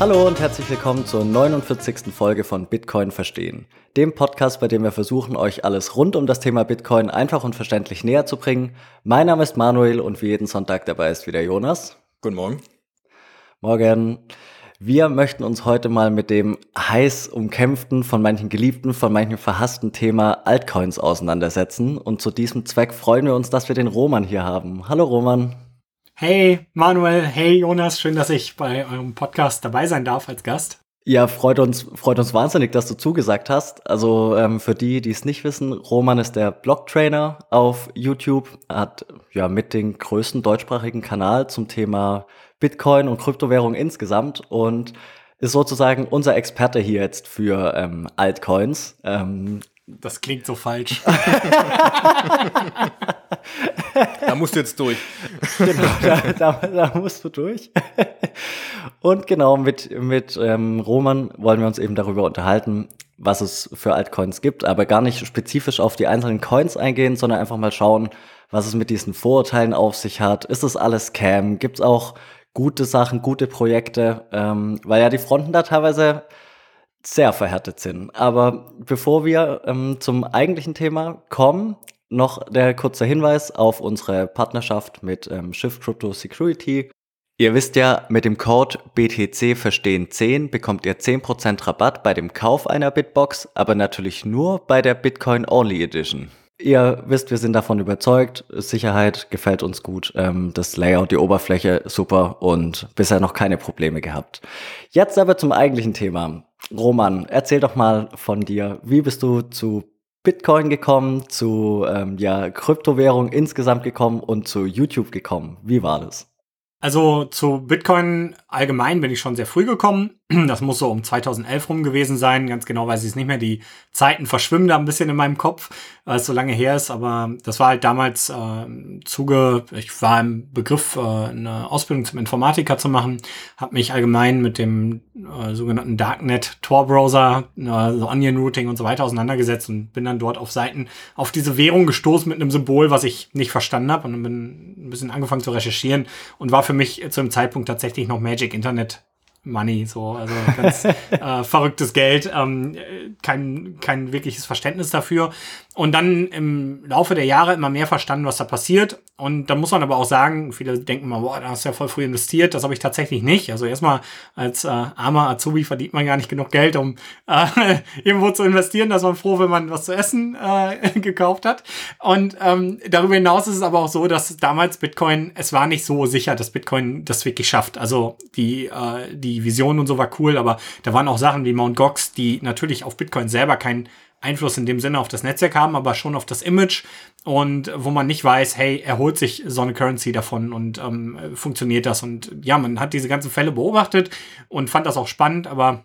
Hallo und herzlich willkommen zur 49. Folge von Bitcoin verstehen, dem Podcast, bei dem wir versuchen, euch alles rund um das Thema Bitcoin einfach und verständlich näher zu bringen. Mein Name ist Manuel und wie jeden Sonntag dabei ist wieder Jonas. Guten Morgen. Morgen. Wir möchten uns heute mal mit dem heiß umkämpften, von manchen geliebten, von manchen verhassten Thema Altcoins auseinandersetzen. Und zu diesem Zweck freuen wir uns, dass wir den Roman hier haben. Hallo Roman. Hey Manuel, hey Jonas, schön, dass ich bei eurem Podcast dabei sein darf als Gast. Ja, freut uns, freut uns wahnsinnig, dass du zugesagt hast. Also ähm, für die, die es nicht wissen, Roman ist der Blog-Trainer auf YouTube, hat ja mit den größten deutschsprachigen Kanal zum Thema Bitcoin und Kryptowährung insgesamt und ist sozusagen unser Experte hier jetzt für ähm, Altcoins. Ähm, das klingt so falsch. da musst du jetzt durch. Genau, da, da, da musst du durch. Und genau, mit, mit ähm, Roman wollen wir uns eben darüber unterhalten, was es für Altcoins gibt, aber gar nicht spezifisch auf die einzelnen Coins eingehen, sondern einfach mal schauen, was es mit diesen Vorurteilen auf sich hat. Ist das alles Scam? Gibt es auch gute Sachen, gute Projekte, ähm, weil ja die Fronten da teilweise sehr verhärtet sind. Aber bevor wir ähm, zum eigentlichen Thema kommen, noch der kurze Hinweis auf unsere Partnerschaft mit ähm, Shift Crypto Security. Ihr wisst ja, mit dem Code BTC verstehen 10 bekommt ihr 10% Rabatt bei dem Kauf einer Bitbox, aber natürlich nur bei der Bitcoin Only Edition. Ihr wisst, wir sind davon überzeugt. Sicherheit gefällt uns gut. Ähm, das Layout, die Oberfläche, super und bisher noch keine Probleme gehabt. Jetzt aber zum eigentlichen Thema. Roman, erzähl doch mal von dir. Wie bist du zu Bitcoin gekommen, zu ähm, ja, Kryptowährung insgesamt gekommen und zu YouTube gekommen? Wie war das? Also zu Bitcoin allgemein bin ich schon sehr früh gekommen. Das muss so um 2011 rum gewesen sein. Ganz genau weiß ich es nicht mehr. Die Zeiten verschwimmen da ein bisschen in meinem Kopf, weil es so lange her ist. Aber das war halt damals äh, Zuge, ich war im Begriff, äh, eine Ausbildung zum Informatiker zu machen, habe mich allgemein mit dem äh, sogenannten Darknet Tor Browser, äh, so Onion Routing und so weiter auseinandergesetzt und bin dann dort auf Seiten auf diese Währung gestoßen mit einem Symbol, was ich nicht verstanden habe und bin ein bisschen angefangen zu recherchieren und war für mich zu dem Zeitpunkt tatsächlich noch Magic Internet Money, so, also ganz äh, verrücktes Geld, ähm, kein, kein wirkliches Verständnis dafür. Und dann im Laufe der Jahre immer mehr verstanden, was da passiert. Und da muss man aber auch sagen, viele denken mal, boah, da hast du ja voll früh investiert. Das habe ich tatsächlich nicht. Also erstmal als äh, armer Azubi verdient man gar nicht genug Geld, um äh, irgendwo zu investieren. Da ist man froh, wenn man was zu essen äh, gekauft hat. Und ähm, darüber hinaus ist es aber auch so, dass damals Bitcoin, es war nicht so sicher, dass Bitcoin das wirklich schafft. Also die, äh, die Vision und so war cool, aber da waren auch Sachen wie Mount Gox, die natürlich auf Bitcoin selber keinen Einfluss in dem Sinne auf das Netzwerk haben, aber schon auf das Image und wo man nicht weiß, hey, erholt sich so eine Currency davon und ähm, funktioniert das und ja, man hat diese ganzen Fälle beobachtet und fand das auch spannend, aber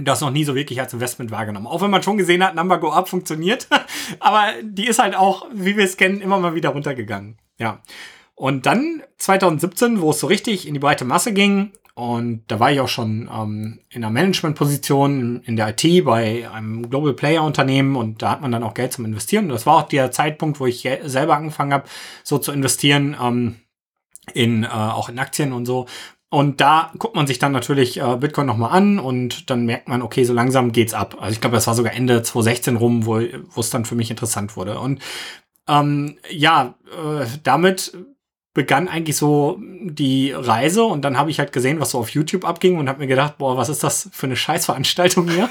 das noch nie so wirklich als Investment wahrgenommen. Auch wenn man schon gesehen hat, Number Go Up funktioniert, aber die ist halt auch, wie wir es kennen, immer mal wieder runtergegangen. Ja. Und dann 2017, wo es so richtig in die breite Masse ging, und da war ich auch schon ähm, in einer Managementposition in der IT bei einem Global Player Unternehmen und da hat man dann auch Geld zum Investieren. Und das war auch der Zeitpunkt, wo ich selber angefangen habe, so zu investieren, ähm, in, äh, auch in Aktien und so. Und da guckt man sich dann natürlich äh, Bitcoin nochmal an und dann merkt man, okay, so langsam geht's ab. Also ich glaube, das war sogar Ende 2016 rum, wo es dann für mich interessant wurde. Und ähm, ja, äh, damit begann eigentlich so die Reise und dann habe ich halt gesehen, was so auf YouTube abging und habe mir gedacht, boah, was ist das für eine Scheißveranstaltung hier?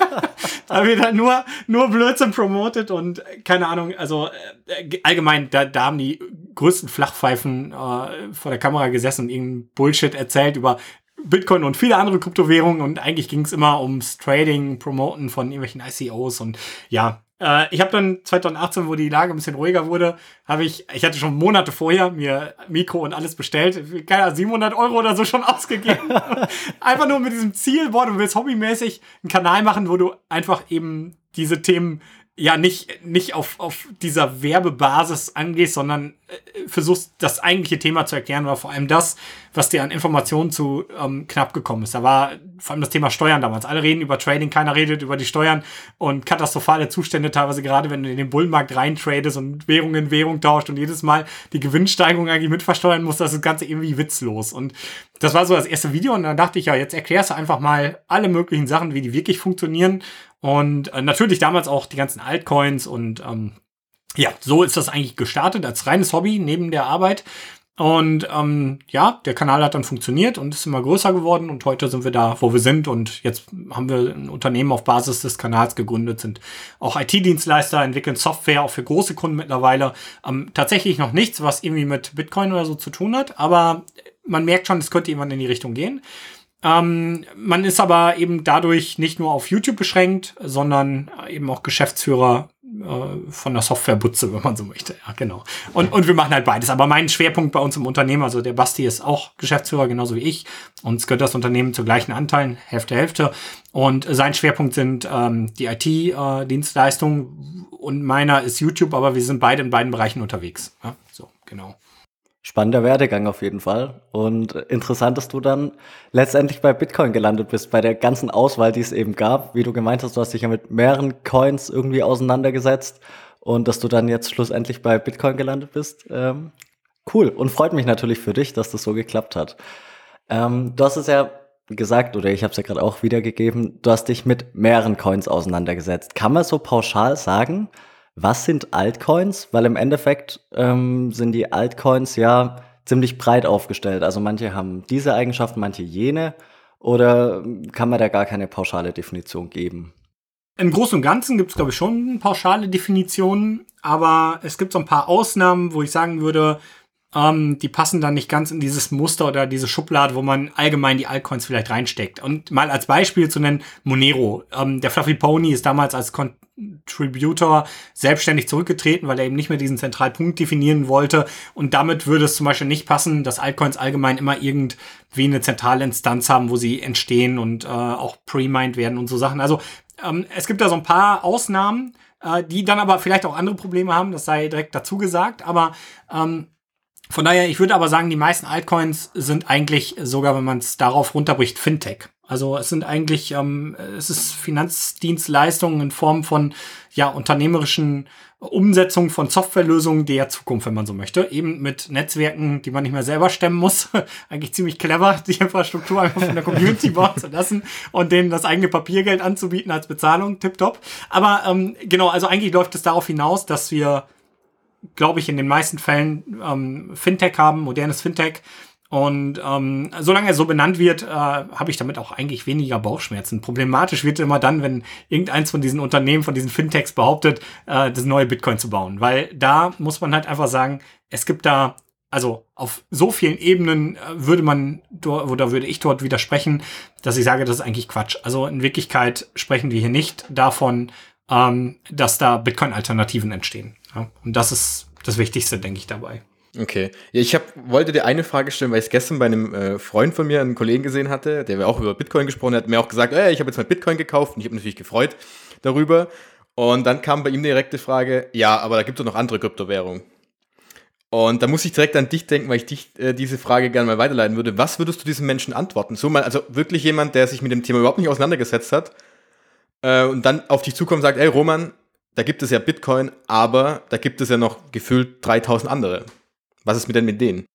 da ich dann nur, nur Blödsinn promotet und keine Ahnung, also äh, allgemein, da, da haben die größten Flachpfeifen äh, vor der Kamera gesessen und irgendeinen Bullshit erzählt über Bitcoin und viele andere Kryptowährungen und eigentlich ging es immer ums Trading, Promoten von irgendwelchen ICOs und ja, äh, ich habe dann 2018, wo die Lage ein bisschen ruhiger wurde, habe ich, ich hatte schon Monate vorher mir Mikro und alles bestellt, keine 700 Euro oder so schon ausgegeben. einfach nur mit diesem Ziel, boah, du willst hobbymäßig einen Kanal machen, wo du einfach eben diese Themen ja nicht, nicht auf, auf dieser Werbebasis angehst, sondern äh, versuchst, das eigentliche Thema zu erklären oder vor allem das, was dir an Informationen zu ähm, knapp gekommen ist. Da war vor allem das Thema Steuern damals. Alle reden über Trading, keiner redet über die Steuern und katastrophale Zustände teilweise gerade, wenn du in den Bullmarkt reintradest und Währung in Währung tauscht und jedes Mal die Gewinnsteigerung eigentlich mit versteuern musst, das ist das Ganze irgendwie witzlos. Und das war so das erste Video und dann dachte ich, ja, jetzt erklärst du einfach mal alle möglichen Sachen, wie die wirklich funktionieren. Und äh, natürlich damals auch die ganzen Altcoins und ähm, ja, so ist das eigentlich gestartet als reines Hobby neben der Arbeit. Und ähm, ja, der Kanal hat dann funktioniert und ist immer größer geworden und heute sind wir da, wo wir sind und jetzt haben wir ein Unternehmen auf Basis des Kanals gegründet, sind auch IT-Dienstleister, entwickeln Software auch für große Kunden mittlerweile. Ähm, tatsächlich noch nichts, was irgendwie mit Bitcoin oder so zu tun hat, aber man merkt schon, es könnte jemand in die Richtung gehen. Ähm, man ist aber eben dadurch nicht nur auf YouTube beschränkt, sondern eben auch Geschäftsführer äh, von der Softwarebutze, wenn man so möchte. Ja, genau. Und, und wir machen halt beides. Aber mein Schwerpunkt bei uns im Unternehmen, also der Basti ist auch Geschäftsführer, genauso wie ich. Uns gehört das Unternehmen zu gleichen Anteilen, Hälfte, Hälfte. Und sein Schwerpunkt sind ähm, die IT-Dienstleistungen äh, und meiner ist YouTube, aber wir sind beide in beiden Bereichen unterwegs. Ja, so, genau. Spannender Werdegang auf jeden Fall. Und interessant, dass du dann letztendlich bei Bitcoin gelandet bist, bei der ganzen Auswahl, die es eben gab. Wie du gemeint hast, du hast dich ja mit mehreren Coins irgendwie auseinandergesetzt und dass du dann jetzt schlussendlich bei Bitcoin gelandet bist. Ähm, cool und freut mich natürlich für dich, dass das so geklappt hat. Ähm, du hast es ja gesagt, oder ich habe es ja gerade auch wiedergegeben, du hast dich mit mehreren Coins auseinandergesetzt. Kann man so pauschal sagen, was sind Altcoins? Weil im Endeffekt ähm, sind die Altcoins ja ziemlich breit aufgestellt. Also manche haben diese Eigenschaften, manche jene. Oder kann man da gar keine pauschale Definition geben? Im Großen und Ganzen gibt es, glaube ich, schon pauschale Definitionen, aber es gibt so ein paar Ausnahmen, wo ich sagen würde, ähm, die passen dann nicht ganz in dieses Muster oder diese Schublade, wo man allgemein die Altcoins vielleicht reinsteckt. Und mal als Beispiel zu nennen, Monero. Ähm, der Fluffy Pony ist damals als Contributor selbstständig zurückgetreten, weil er eben nicht mehr diesen Zentralpunkt definieren wollte. Und damit würde es zum Beispiel nicht passen, dass Altcoins allgemein immer irgendwie eine zentrale Instanz haben, wo sie entstehen und äh, auch pre-mined werden und so Sachen. Also ähm, es gibt da so ein paar Ausnahmen, äh, die dann aber vielleicht auch andere Probleme haben, das sei direkt dazu gesagt. Aber ähm, von daher, ich würde aber sagen, die meisten Altcoins sind eigentlich sogar, wenn man es darauf runterbricht, Fintech. Also es sind eigentlich, ähm, es ist Finanzdienstleistungen in Form von ja unternehmerischen Umsetzungen von Softwarelösungen der Zukunft, wenn man so möchte. Eben mit Netzwerken, die man nicht mehr selber stemmen muss. eigentlich ziemlich clever, die Infrastruktur einfach von der Community bauen zu lassen und denen das eigene Papiergeld anzubieten als Bezahlung. Tipptopp. Aber ähm, genau, also eigentlich läuft es darauf hinaus, dass wir glaube ich, in den meisten Fällen ähm, Fintech haben, modernes Fintech, und ähm, solange er so benannt wird, äh, habe ich damit auch eigentlich weniger Bauchschmerzen. Problematisch wird immer dann, wenn irgendeins von diesen Unternehmen, von diesen Fintechs behauptet, äh, das neue Bitcoin zu bauen. Weil da muss man halt einfach sagen, es gibt da, also auf so vielen Ebenen äh, würde man oder würde ich dort widersprechen, dass ich sage, das ist eigentlich Quatsch. Also in Wirklichkeit sprechen wir hier nicht davon, ähm, dass da Bitcoin-Alternativen entstehen. Ja? Und das ist das Wichtigste, denke ich, dabei. Okay. Ich hab, wollte dir eine Frage stellen, weil ich es gestern bei einem äh, Freund von mir, einen Kollegen gesehen hatte, der auch über Bitcoin gesprochen hat, mir auch gesagt, ey, ich habe jetzt mal Bitcoin gekauft und ich habe natürlich gefreut darüber. Und dann kam bei ihm direkt die Frage, ja, aber da gibt es doch noch andere Kryptowährungen. Und da muss ich direkt an dich denken, weil ich dich äh, diese Frage gerne mal weiterleiten würde. Was würdest du diesen Menschen antworten? So mal, also wirklich jemand, der sich mit dem Thema überhaupt nicht auseinandergesetzt hat äh, und dann auf dich zukommt und sagt, ey Roman, da gibt es ja Bitcoin, aber da gibt es ja noch gefühlt 3000 andere. Was ist mit denn mit denen?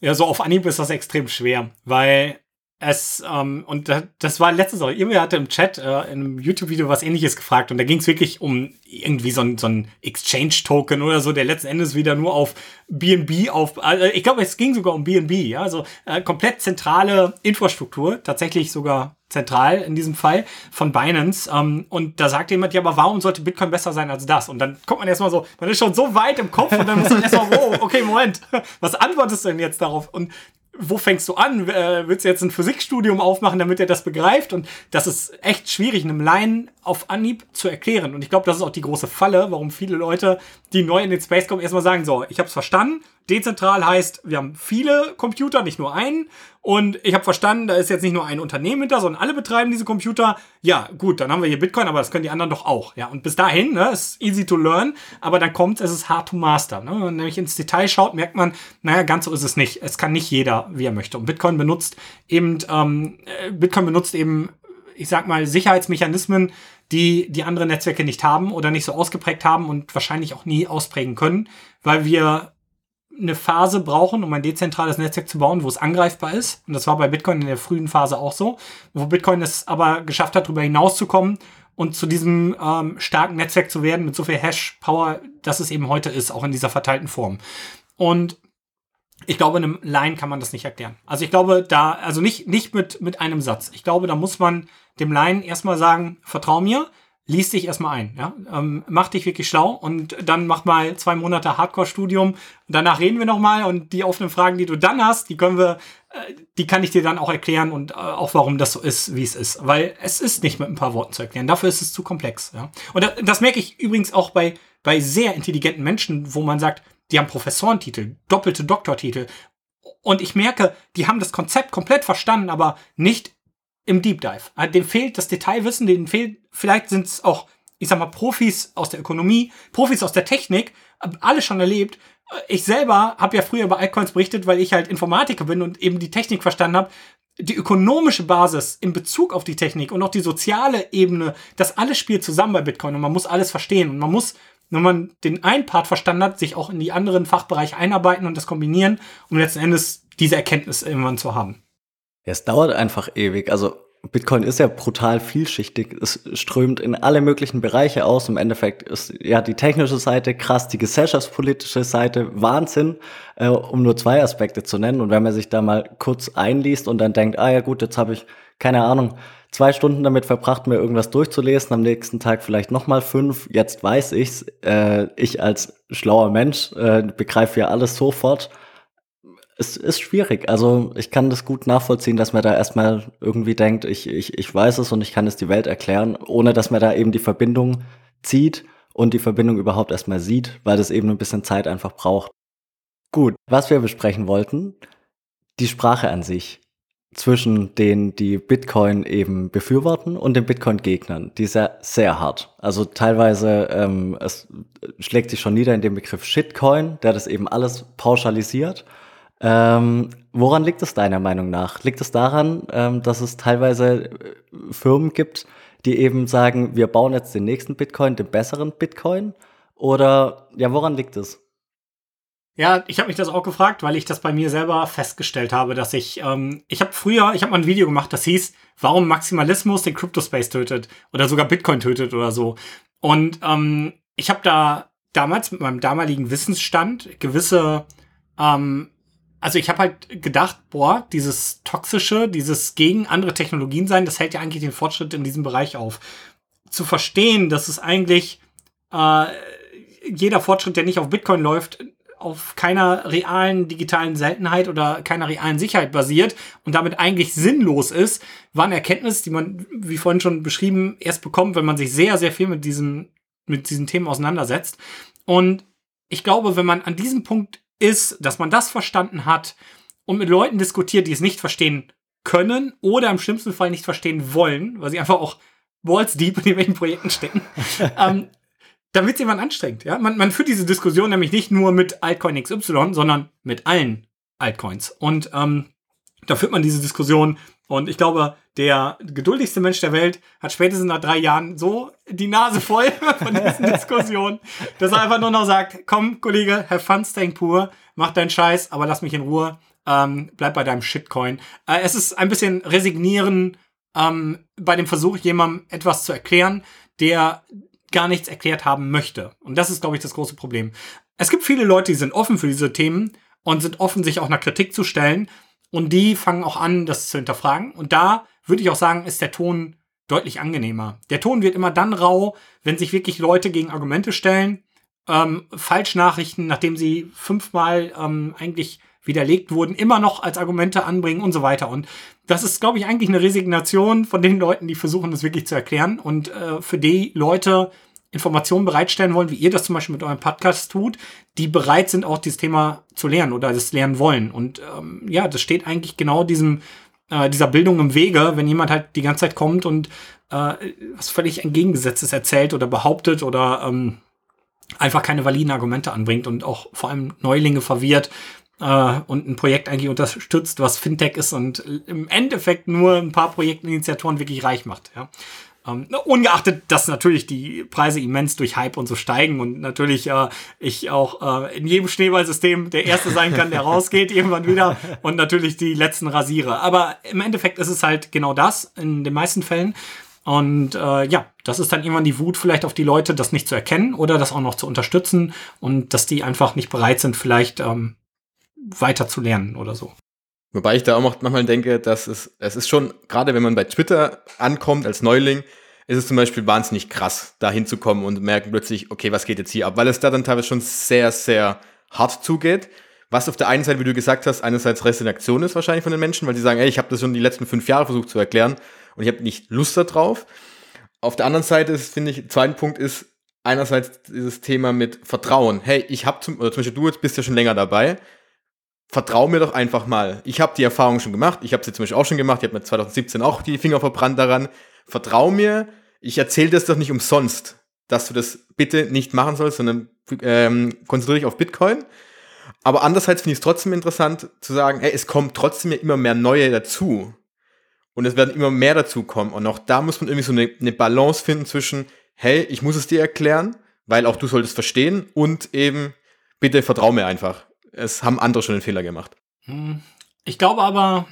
Ja, so auf Anhieb ist das extrem schwer, weil es, ähm, und das war letztes Mal, irgendwer hatte im Chat äh, in einem YouTube-Video was ähnliches gefragt und da ging es wirklich um irgendwie so ein, so ein Exchange-Token oder so, der letzten Endes wieder nur auf BNB auf, also ich glaube, es ging sogar um BNB, ja, also äh, komplett zentrale Infrastruktur, tatsächlich sogar zentral in diesem Fall von Binance. Ähm, und da sagt jemand, ja, aber warum sollte Bitcoin besser sein als das? Und dann kommt man erstmal so, man ist schon so weit im Kopf und dann muss man erstmal, wow, okay, Moment, was antwortest du denn jetzt darauf? Und wo fängst du an? Äh, willst du jetzt ein Physikstudium aufmachen, damit er das begreift? Und das ist echt schwierig, einem Laien auf Anhieb zu erklären. Und ich glaube, das ist auch die große Falle, warum viele Leute, die neu in den Space kommen, erstmal sagen, so, ich habe es verstanden, Dezentral heißt, wir haben viele Computer, nicht nur einen. Und ich habe verstanden, da ist jetzt nicht nur ein Unternehmen hinter, sondern alle betreiben diese Computer. Ja, gut, dann haben wir hier Bitcoin, aber das können die anderen doch auch. Ja, und bis dahin, ne, ist easy to learn, aber dann kommt es ist hard to master. Ne? Wenn man nämlich ins Detail schaut, merkt man, naja, ganz so ist es nicht. Es kann nicht jeder, wie er möchte. Und Bitcoin benutzt eben, ähm, äh, Bitcoin benutzt eben, ich sag mal, Sicherheitsmechanismen, die die andere Netzwerke nicht haben oder nicht so ausgeprägt haben und wahrscheinlich auch nie ausprägen können, weil wir eine Phase brauchen, um ein dezentrales Netzwerk zu bauen, wo es angreifbar ist. Und das war bei Bitcoin in der frühen Phase auch so, wo Bitcoin es aber geschafft hat, darüber hinauszukommen und zu diesem ähm, starken Netzwerk zu werden mit so viel Hash-Power, dass es eben heute ist, auch in dieser verteilten Form. Und ich glaube, einem Line kann man das nicht erklären. Also ich glaube, da, also nicht, nicht mit, mit einem Satz. Ich glaube, da muss man dem Line erstmal sagen, vertrau mir, lies dich erstmal ein, ja, ähm, mach dich wirklich schlau und dann mach mal zwei Monate Hardcore-Studium. Danach reden wir nochmal und die offenen Fragen, die du dann hast, die können wir, äh, die kann ich dir dann auch erklären und äh, auch warum das so ist, wie es ist, weil es ist nicht mit ein paar Worten zu erklären. Dafür ist es zu komplex. Ja. Und das, das merke ich übrigens auch bei bei sehr intelligenten Menschen, wo man sagt, die haben Professorentitel, doppelte Doktortitel. Und ich merke, die haben das Konzept komplett verstanden, aber nicht im Deep Dive. Äh, dem fehlt das Detailwissen, denen fehlt, vielleicht sind es auch, ich sag mal, Profis aus der Ökonomie, Profis aus der Technik, alle schon erlebt. Äh, ich selber habe ja früher über Altcoins berichtet, weil ich halt Informatiker bin und eben die Technik verstanden habe. Die ökonomische Basis in Bezug auf die Technik und auch die soziale Ebene, das alles spielt zusammen bei Bitcoin und man muss alles verstehen und man muss, wenn man den einen Part verstanden hat, sich auch in die anderen Fachbereiche einarbeiten und das kombinieren, um letzten Endes diese Erkenntnis irgendwann zu haben. Ja, es dauert einfach ewig. Also Bitcoin ist ja brutal vielschichtig. Es strömt in alle möglichen Bereiche aus. Im Endeffekt ist ja die technische Seite krass, die gesellschaftspolitische Seite Wahnsinn, äh, um nur zwei Aspekte zu nennen. Und wenn man sich da mal kurz einliest und dann denkt, ah ja gut, jetzt habe ich keine Ahnung, zwei Stunden damit verbracht, mir irgendwas durchzulesen, am nächsten Tag vielleicht nochmal fünf. Jetzt weiß ich's. Äh, ich als schlauer Mensch äh, begreife ja alles sofort es ist schwierig. Also ich kann das gut nachvollziehen, dass man da erstmal irgendwie denkt, ich, ich, ich weiß es und ich kann es die Welt erklären, ohne dass man da eben die Verbindung zieht und die Verbindung überhaupt erstmal sieht, weil das eben ein bisschen Zeit einfach braucht. Gut, was wir besprechen wollten, die Sprache an sich zwischen denen, die Bitcoin eben befürworten und den Bitcoin-Gegnern. Die ist ja sehr hart. Also teilweise, ähm, es schlägt sich schon nieder in dem Begriff Shitcoin, der das eben alles pauschalisiert ähm, woran liegt es deiner Meinung nach? Liegt es daran, ähm, dass es teilweise äh, Firmen gibt, die eben sagen, wir bauen jetzt den nächsten Bitcoin, den besseren Bitcoin? Oder ja, woran liegt es? Ja, ich habe mich das auch gefragt, weil ich das bei mir selber festgestellt habe, dass ich, ähm, ich habe früher, ich habe mal ein Video gemacht, das hieß, warum Maximalismus den Crypto-Space tötet oder sogar Bitcoin tötet oder so. Und ähm, ich habe da damals mit meinem damaligen Wissensstand gewisse ähm, also ich habe halt gedacht, boah, dieses toxische, dieses gegen andere Technologien sein, das hält ja eigentlich den Fortschritt in diesem Bereich auf. Zu verstehen, dass es eigentlich äh, jeder Fortschritt, der nicht auf Bitcoin läuft, auf keiner realen digitalen Seltenheit oder keiner realen Sicherheit basiert und damit eigentlich sinnlos ist, war eine Erkenntnis, die man, wie vorhin schon beschrieben, erst bekommt, wenn man sich sehr, sehr viel mit diesem, mit diesen Themen auseinandersetzt. Und ich glaube, wenn man an diesem Punkt ist, dass man das verstanden hat und mit Leuten diskutiert, die es nicht verstehen können oder im schlimmsten Fall nicht verstehen wollen, weil sie einfach auch Balls deep in irgendwelchen Projekten stecken, ähm, wird es jemand anstrengend. Ja? Man, man führt diese Diskussion nämlich nicht nur mit Altcoin XY, sondern mit allen Altcoins. Und ähm, da führt man diese Diskussion und ich glaube, der geduldigste Mensch der Welt hat spätestens nach drei Jahren so die Nase voll von diesen Diskussionen, dass er einfach nur noch sagt, komm, Kollege, have fun staying poor, mach deinen Scheiß, aber lass mich in Ruhe, ähm, bleib bei deinem Shitcoin. Äh, es ist ein bisschen resignieren ähm, bei dem Versuch, jemandem etwas zu erklären, der gar nichts erklärt haben möchte. Und das ist, glaube ich, das große Problem. Es gibt viele Leute, die sind offen für diese Themen und sind offen, sich auch einer Kritik zu stellen. Und die fangen auch an, das zu hinterfragen. Und da würde ich auch sagen, ist der Ton deutlich angenehmer. Der Ton wird immer dann rau, wenn sich wirklich Leute gegen Argumente stellen, ähm, Falschnachrichten, nachdem sie fünfmal ähm, eigentlich widerlegt wurden, immer noch als Argumente anbringen und so weiter. Und das ist, glaube ich, eigentlich eine Resignation von den Leuten, die versuchen, das wirklich zu erklären. Und äh, für die Leute Informationen bereitstellen wollen, wie ihr das zum Beispiel mit eurem Podcast tut, die bereit sind, auch dieses Thema zu lernen oder das lernen wollen. Und ähm, ja, das steht eigentlich genau diesem, äh, dieser Bildung im Wege, wenn jemand halt die ganze Zeit kommt und äh, was völlig entgegengesetztes erzählt oder behauptet oder ähm, einfach keine validen Argumente anbringt und auch vor allem Neulinge verwirrt äh, und ein Projekt eigentlich unterstützt, was Fintech ist und im Endeffekt nur ein paar Projektinitiatoren wirklich reich macht. Ja. Ähm, ungeachtet, dass natürlich die Preise immens durch Hype und so steigen und natürlich äh, ich auch äh, in jedem Schneeballsystem der Erste sein kann, der rausgeht irgendwann wieder und natürlich die letzten rasiere. Aber im Endeffekt ist es halt genau das in den meisten Fällen. Und äh, ja, das ist dann irgendwann die Wut vielleicht auf die Leute, das nicht zu erkennen oder das auch noch zu unterstützen und dass die einfach nicht bereit sind, vielleicht ähm, weiter zu lernen oder so. Wobei ich da auch manchmal denke, dass es, es ist schon, gerade wenn man bei Twitter ankommt als Neuling, ist es zum Beispiel wahnsinnig krass, da hinzukommen und merken plötzlich, okay, was geht jetzt hier ab? Weil es da dann teilweise schon sehr, sehr hart zugeht. Was auf der einen Seite, wie du gesagt hast, einerseits Resignation ist wahrscheinlich von den Menschen, weil die sagen, ey, ich habe das schon die letzten fünf Jahre versucht zu erklären und ich habe nicht Lust darauf. Auf der anderen Seite ist, finde ich, zweiten Punkt ist einerseits dieses Thema mit Vertrauen. Hey, ich habe zum, oder zum Beispiel du jetzt bist ja schon länger dabei vertrau mir doch einfach mal. Ich habe die Erfahrung schon gemacht. Ich habe sie zum Beispiel auch schon gemacht. Ich habe mir 2017 auch die Finger verbrannt daran. Vertrau mir. Ich erzähle das doch nicht umsonst, dass du das bitte nicht machen sollst, sondern ähm, konzentriere dich auf Bitcoin. Aber andererseits finde ich es trotzdem interessant zu sagen, hey, es kommt trotzdem ja immer mehr neue dazu. Und es werden immer mehr dazu kommen. Und auch da muss man irgendwie so eine, eine Balance finden zwischen, hey, ich muss es dir erklären, weil auch du solltest verstehen und eben, bitte vertrau mir einfach es haben andere schon den Fehler gemacht. Hm. Ich glaube aber,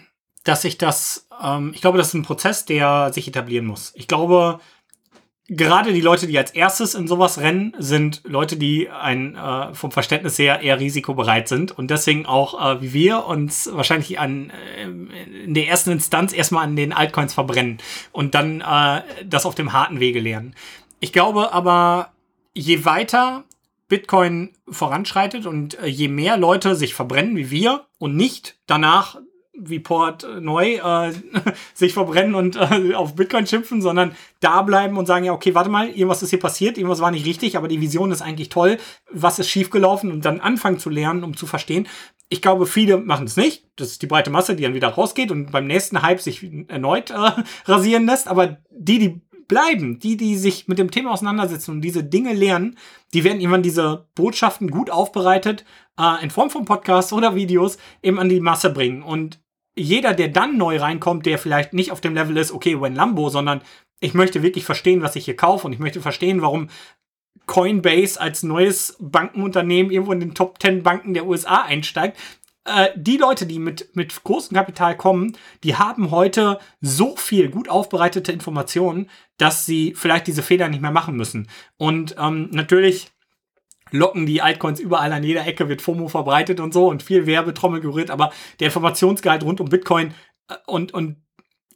dass sich das, ähm, ich glaube, das ist ein Prozess, der sich etablieren muss. Ich glaube, gerade die Leute, die als erstes in sowas rennen, sind Leute, die ein, äh, vom Verständnis her eher risikobereit sind und deswegen auch äh, wie wir uns wahrscheinlich an äh, in der ersten Instanz erstmal an den Altcoins verbrennen und dann äh, das auf dem harten Wege lernen. Ich glaube aber, je weiter Bitcoin voranschreitet und äh, je mehr Leute sich verbrennen wie wir und nicht danach wie Port äh, neu äh, sich verbrennen und äh, auf Bitcoin schimpfen, sondern da bleiben und sagen, ja, okay, warte mal, irgendwas ist hier passiert, irgendwas war nicht richtig, aber die Vision ist eigentlich toll, was ist schiefgelaufen und dann anfangen zu lernen, um zu verstehen. Ich glaube, viele machen es nicht. Das ist die breite Masse, die dann wieder rausgeht und beim nächsten Hype sich erneut äh, rasieren lässt. Aber die, die bleiben, die, die sich mit dem Thema auseinandersetzen und diese Dinge lernen, die werden irgendwann diese Botschaften gut aufbereitet, äh, in Form von Podcasts oder Videos, eben an die Masse bringen. Und jeder, der dann neu reinkommt, der vielleicht nicht auf dem Level ist, okay, when Lambo, sondern ich möchte wirklich verstehen, was ich hier kaufe und ich möchte verstehen, warum Coinbase als neues Bankenunternehmen irgendwo in den Top 10 Banken der USA einsteigt, äh, die Leute, die mit, mit großem Kapital kommen, die haben heute so viel gut aufbereitete Informationen, dass sie vielleicht diese Fehler nicht mehr machen müssen. Und ähm, natürlich locken die Altcoins überall an jeder Ecke, wird FOMO verbreitet und so und viel Werbetrommel gerührt, aber der Informationsgehalt rund um Bitcoin äh, und, und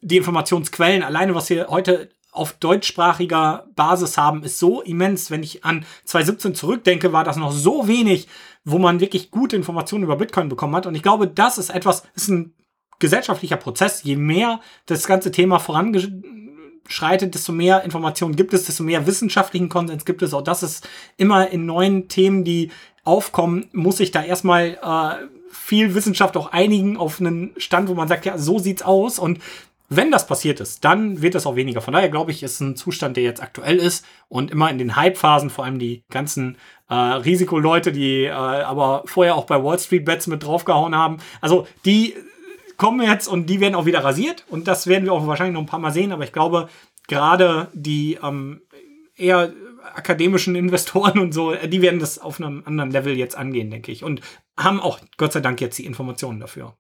die Informationsquellen, alleine was wir heute auf deutschsprachiger Basis haben, ist so immens. Wenn ich an 2017 zurückdenke, war das noch so wenig, wo man wirklich gute Informationen über Bitcoin bekommen hat. Und ich glaube, das ist etwas, das ist ein gesellschaftlicher Prozess. Je mehr das ganze Thema voranschreitet, desto mehr Informationen gibt es, desto mehr wissenschaftlichen Konsens gibt es. Auch das ist immer in neuen Themen, die aufkommen, muss sich da erstmal äh, viel Wissenschaft auch einigen auf einen Stand, wo man sagt, ja, so sieht's aus. Und wenn das passiert ist, dann wird es auch weniger. Von daher glaube ich, ist ein Zustand, der jetzt aktuell ist und immer in den Hype-Phasen, vor allem die ganzen äh, Risikoleute, die äh, aber vorher auch bei Wall Street Bets mit draufgehauen haben. Also die kommen jetzt und die werden auch wieder rasiert und das werden wir auch wahrscheinlich noch ein paar Mal sehen. Aber ich glaube, gerade die ähm, eher akademischen Investoren und so, die werden das auf einem anderen Level jetzt angehen, denke ich. Und haben auch Gott sei Dank jetzt die Informationen dafür.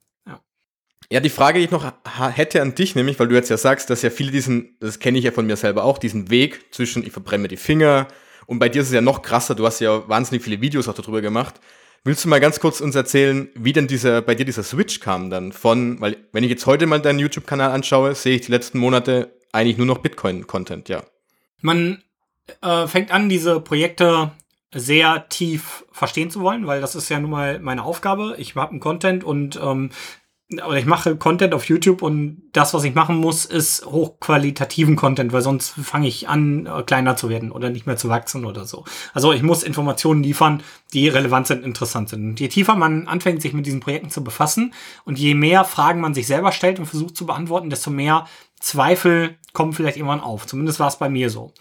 Ja, die Frage, die ich noch hätte an dich, nämlich, weil du jetzt ja sagst, dass ja viele diesen, das kenne ich ja von mir selber auch, diesen Weg zwischen ich verbrenne mir die Finger und bei dir ist es ja noch krasser, du hast ja wahnsinnig viele Videos auch darüber gemacht. Willst du mal ganz kurz uns erzählen, wie denn dieser, bei dir dieser Switch kam dann von, weil wenn ich jetzt heute mal deinen YouTube-Kanal anschaue, sehe ich die letzten Monate eigentlich nur noch Bitcoin-Content, ja. Man äh, fängt an, diese Projekte sehr tief verstehen zu wollen, weil das ist ja nun mal meine Aufgabe. Ich habe einen Content und ähm, oder ich mache Content auf YouTube und das, was ich machen muss, ist hochqualitativen Content, weil sonst fange ich an, äh, kleiner zu werden oder nicht mehr zu wachsen oder so. Also ich muss Informationen liefern, die relevant sind, interessant sind. Und je tiefer man anfängt, sich mit diesen Projekten zu befassen und je mehr Fragen man sich selber stellt und versucht zu beantworten, desto mehr Zweifel kommen vielleicht irgendwann auf. Zumindest war es bei mir so.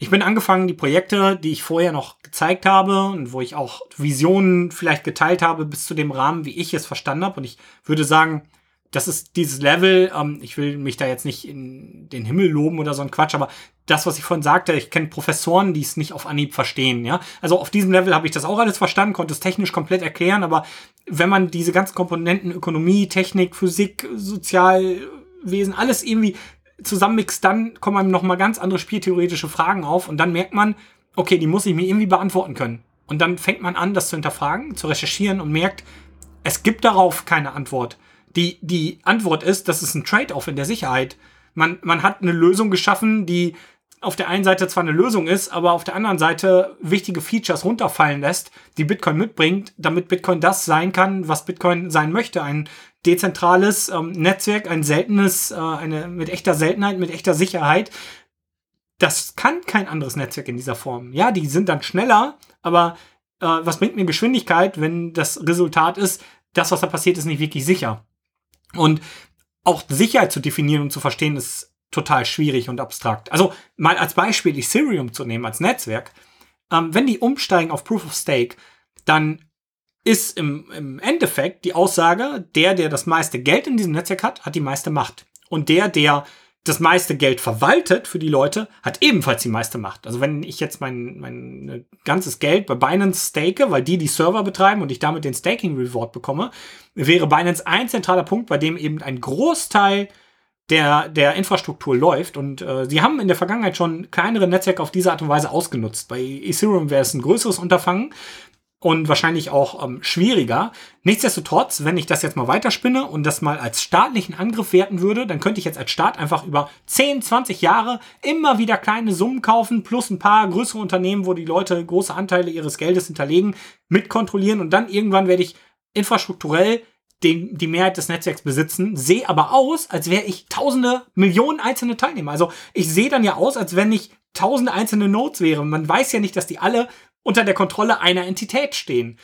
Ich bin angefangen, die Projekte, die ich vorher noch gezeigt habe und wo ich auch Visionen vielleicht geteilt habe, bis zu dem Rahmen, wie ich es verstanden habe. Und ich würde sagen, das ist dieses Level, ähm, ich will mich da jetzt nicht in den Himmel loben oder so ein Quatsch, aber das, was ich vorhin sagte, ich kenne Professoren, die es nicht auf Anhieb verstehen, ja. Also auf diesem Level habe ich das auch alles verstanden, konnte es technisch komplett erklären, aber wenn man diese ganzen Komponenten, Ökonomie, Technik, Physik, Sozialwesen, alles irgendwie zusammenmixt, dann kommen nochmal ganz andere spieltheoretische Fragen auf und dann merkt man, okay, die muss ich mir irgendwie beantworten können. Und dann fängt man an, das zu hinterfragen, zu recherchieren und merkt, es gibt darauf keine Antwort. Die, die Antwort ist, das ist ein Trade-off in der Sicherheit. Man, man hat eine Lösung geschaffen, die auf der einen Seite zwar eine Lösung ist, aber auf der anderen Seite wichtige Features runterfallen lässt, die Bitcoin mitbringt, damit Bitcoin das sein kann, was Bitcoin sein möchte. Ein dezentrales ähm, Netzwerk, ein seltenes, äh, eine mit echter Seltenheit, mit echter Sicherheit. Das kann kein anderes Netzwerk in dieser Form. Ja, die sind dann schneller, aber äh, was bringt mir Geschwindigkeit, wenn das Resultat ist, das, was da passiert, ist nicht wirklich sicher. Und auch Sicherheit zu definieren und zu verstehen, ist total schwierig und abstrakt. Also mal als Beispiel Ethereum zu nehmen als Netzwerk. Ähm, wenn die umsteigen auf Proof of Stake, dann ist im, im Endeffekt die Aussage, der, der das meiste Geld in diesem Netzwerk hat, hat die meiste Macht. Und der, der das meiste Geld verwaltet für die Leute, hat ebenfalls die meiste Macht. Also wenn ich jetzt mein, mein ganzes Geld bei Binance stake, weil die die Server betreiben und ich damit den Staking Reward bekomme, wäre Binance ein zentraler Punkt, bei dem eben ein Großteil der, der Infrastruktur läuft. Und äh, sie haben in der Vergangenheit schon kleinere Netzwerke auf diese Art und Weise ausgenutzt. Bei Ethereum wäre es ein größeres Unterfangen und wahrscheinlich auch ähm, schwieriger. Nichtsdestotrotz, wenn ich das jetzt mal weiterspinne und das mal als staatlichen Angriff werten würde, dann könnte ich jetzt als Staat einfach über 10, 20 Jahre immer wieder kleine Summen kaufen, plus ein paar größere Unternehmen, wo die Leute große Anteile ihres Geldes hinterlegen, mitkontrollieren und dann irgendwann werde ich infrastrukturell den, die Mehrheit des Netzwerks besitzen, sehe aber aus, als wäre ich tausende, Millionen einzelne Teilnehmer. Also ich sehe dann ja aus, als wenn ich tausende einzelne Nodes wäre. Man weiß ja nicht, dass die alle unter der Kontrolle einer Entität stehen.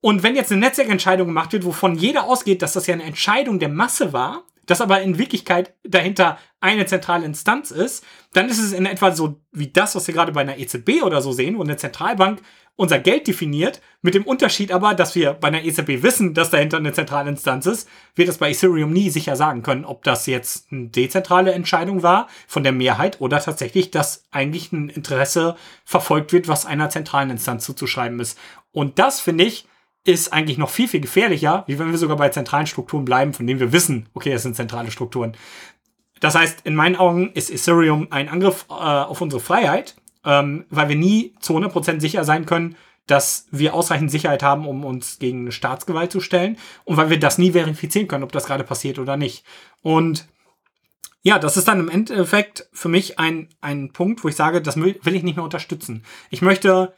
Und wenn jetzt eine Netzwerkentscheidung gemacht wird, wovon jeder ausgeht, dass das ja eine Entscheidung der Masse war, das aber in Wirklichkeit dahinter eine zentrale Instanz ist, dann ist es in etwa so wie das, was wir gerade bei einer EZB oder so sehen, wo eine Zentralbank unser Geld definiert, mit dem Unterschied aber, dass wir bei einer EZB wissen, dass dahinter eine zentrale Instanz ist, wird es bei Ethereum nie sicher sagen können, ob das jetzt eine dezentrale Entscheidung war von der Mehrheit oder tatsächlich, dass eigentlich ein Interesse verfolgt wird, was einer zentralen Instanz zuzuschreiben ist. Und das finde ich, ist eigentlich noch viel, viel gefährlicher, wie wenn wir sogar bei zentralen Strukturen bleiben, von denen wir wissen, okay, es sind zentrale Strukturen. Das heißt, in meinen Augen ist Ethereum ein Angriff äh, auf unsere Freiheit, ähm, weil wir nie zu 100% sicher sein können, dass wir ausreichend Sicherheit haben, um uns gegen eine Staatsgewalt zu stellen und weil wir das nie verifizieren können, ob das gerade passiert oder nicht. Und ja, das ist dann im Endeffekt für mich ein, ein Punkt, wo ich sage, das will ich nicht mehr unterstützen. Ich möchte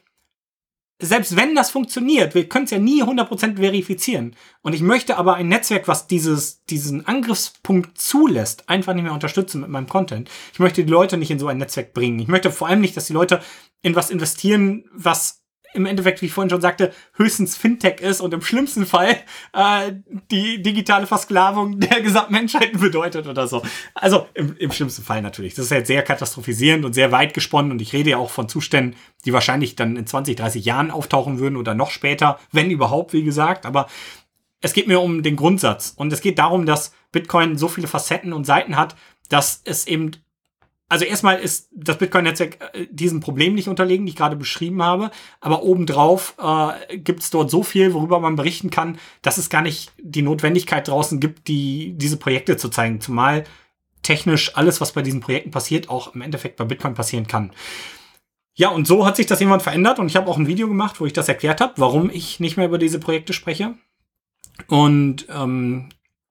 selbst wenn das funktioniert, wir können es ja nie 100% verifizieren. Und ich möchte aber ein Netzwerk, was dieses, diesen Angriffspunkt zulässt, einfach nicht mehr unterstützen mit meinem Content. Ich möchte die Leute nicht in so ein Netzwerk bringen. Ich möchte vor allem nicht, dass die Leute in was investieren, was im Endeffekt, wie ich vorhin schon sagte, höchstens Fintech ist und im schlimmsten Fall äh, die digitale Versklavung der gesamten Menschheit bedeutet oder so. Also im, im schlimmsten Fall natürlich. Das ist jetzt sehr katastrophisierend und sehr weit gesponnen und ich rede ja auch von Zuständen, die wahrscheinlich dann in 20, 30 Jahren auftauchen würden oder noch später, wenn überhaupt, wie gesagt. Aber es geht mir um den Grundsatz und es geht darum, dass Bitcoin so viele Facetten und Seiten hat, dass es eben also erstmal ist das Bitcoin-Netzwerk äh, diesem Problem nicht unterlegen, die ich gerade beschrieben habe. Aber obendrauf äh, gibt es dort so viel, worüber man berichten kann, dass es gar nicht die Notwendigkeit draußen gibt, die, diese Projekte zu zeigen. Zumal technisch alles, was bei diesen Projekten passiert, auch im Endeffekt bei Bitcoin passieren kann. Ja, und so hat sich das irgendwann verändert und ich habe auch ein Video gemacht, wo ich das erklärt habe, warum ich nicht mehr über diese Projekte spreche. Und ähm,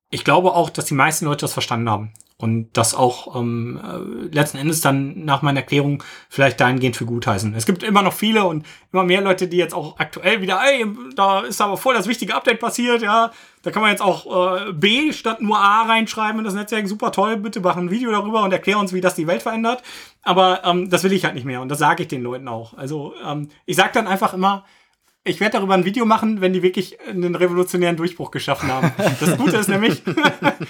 ich glaube auch, dass die meisten Leute das verstanden haben. Und das auch ähm, äh, letzten Endes dann nach meiner Erklärung vielleicht dahingehend für gut heißen. Es gibt immer noch viele und immer mehr Leute, die jetzt auch aktuell wieder, ey, da ist aber voll das wichtige Update passiert, ja. Da kann man jetzt auch äh, B statt nur A reinschreiben in das Netzwerk. Super toll, bitte mach ein Video darüber und erklär uns, wie das die Welt verändert. Aber ähm, das will ich halt nicht mehr und das sage ich den Leuten auch. Also ähm, ich sage dann einfach immer, ich werde darüber ein Video machen, wenn die wirklich einen revolutionären Durchbruch geschaffen haben. Das Gute ist nämlich,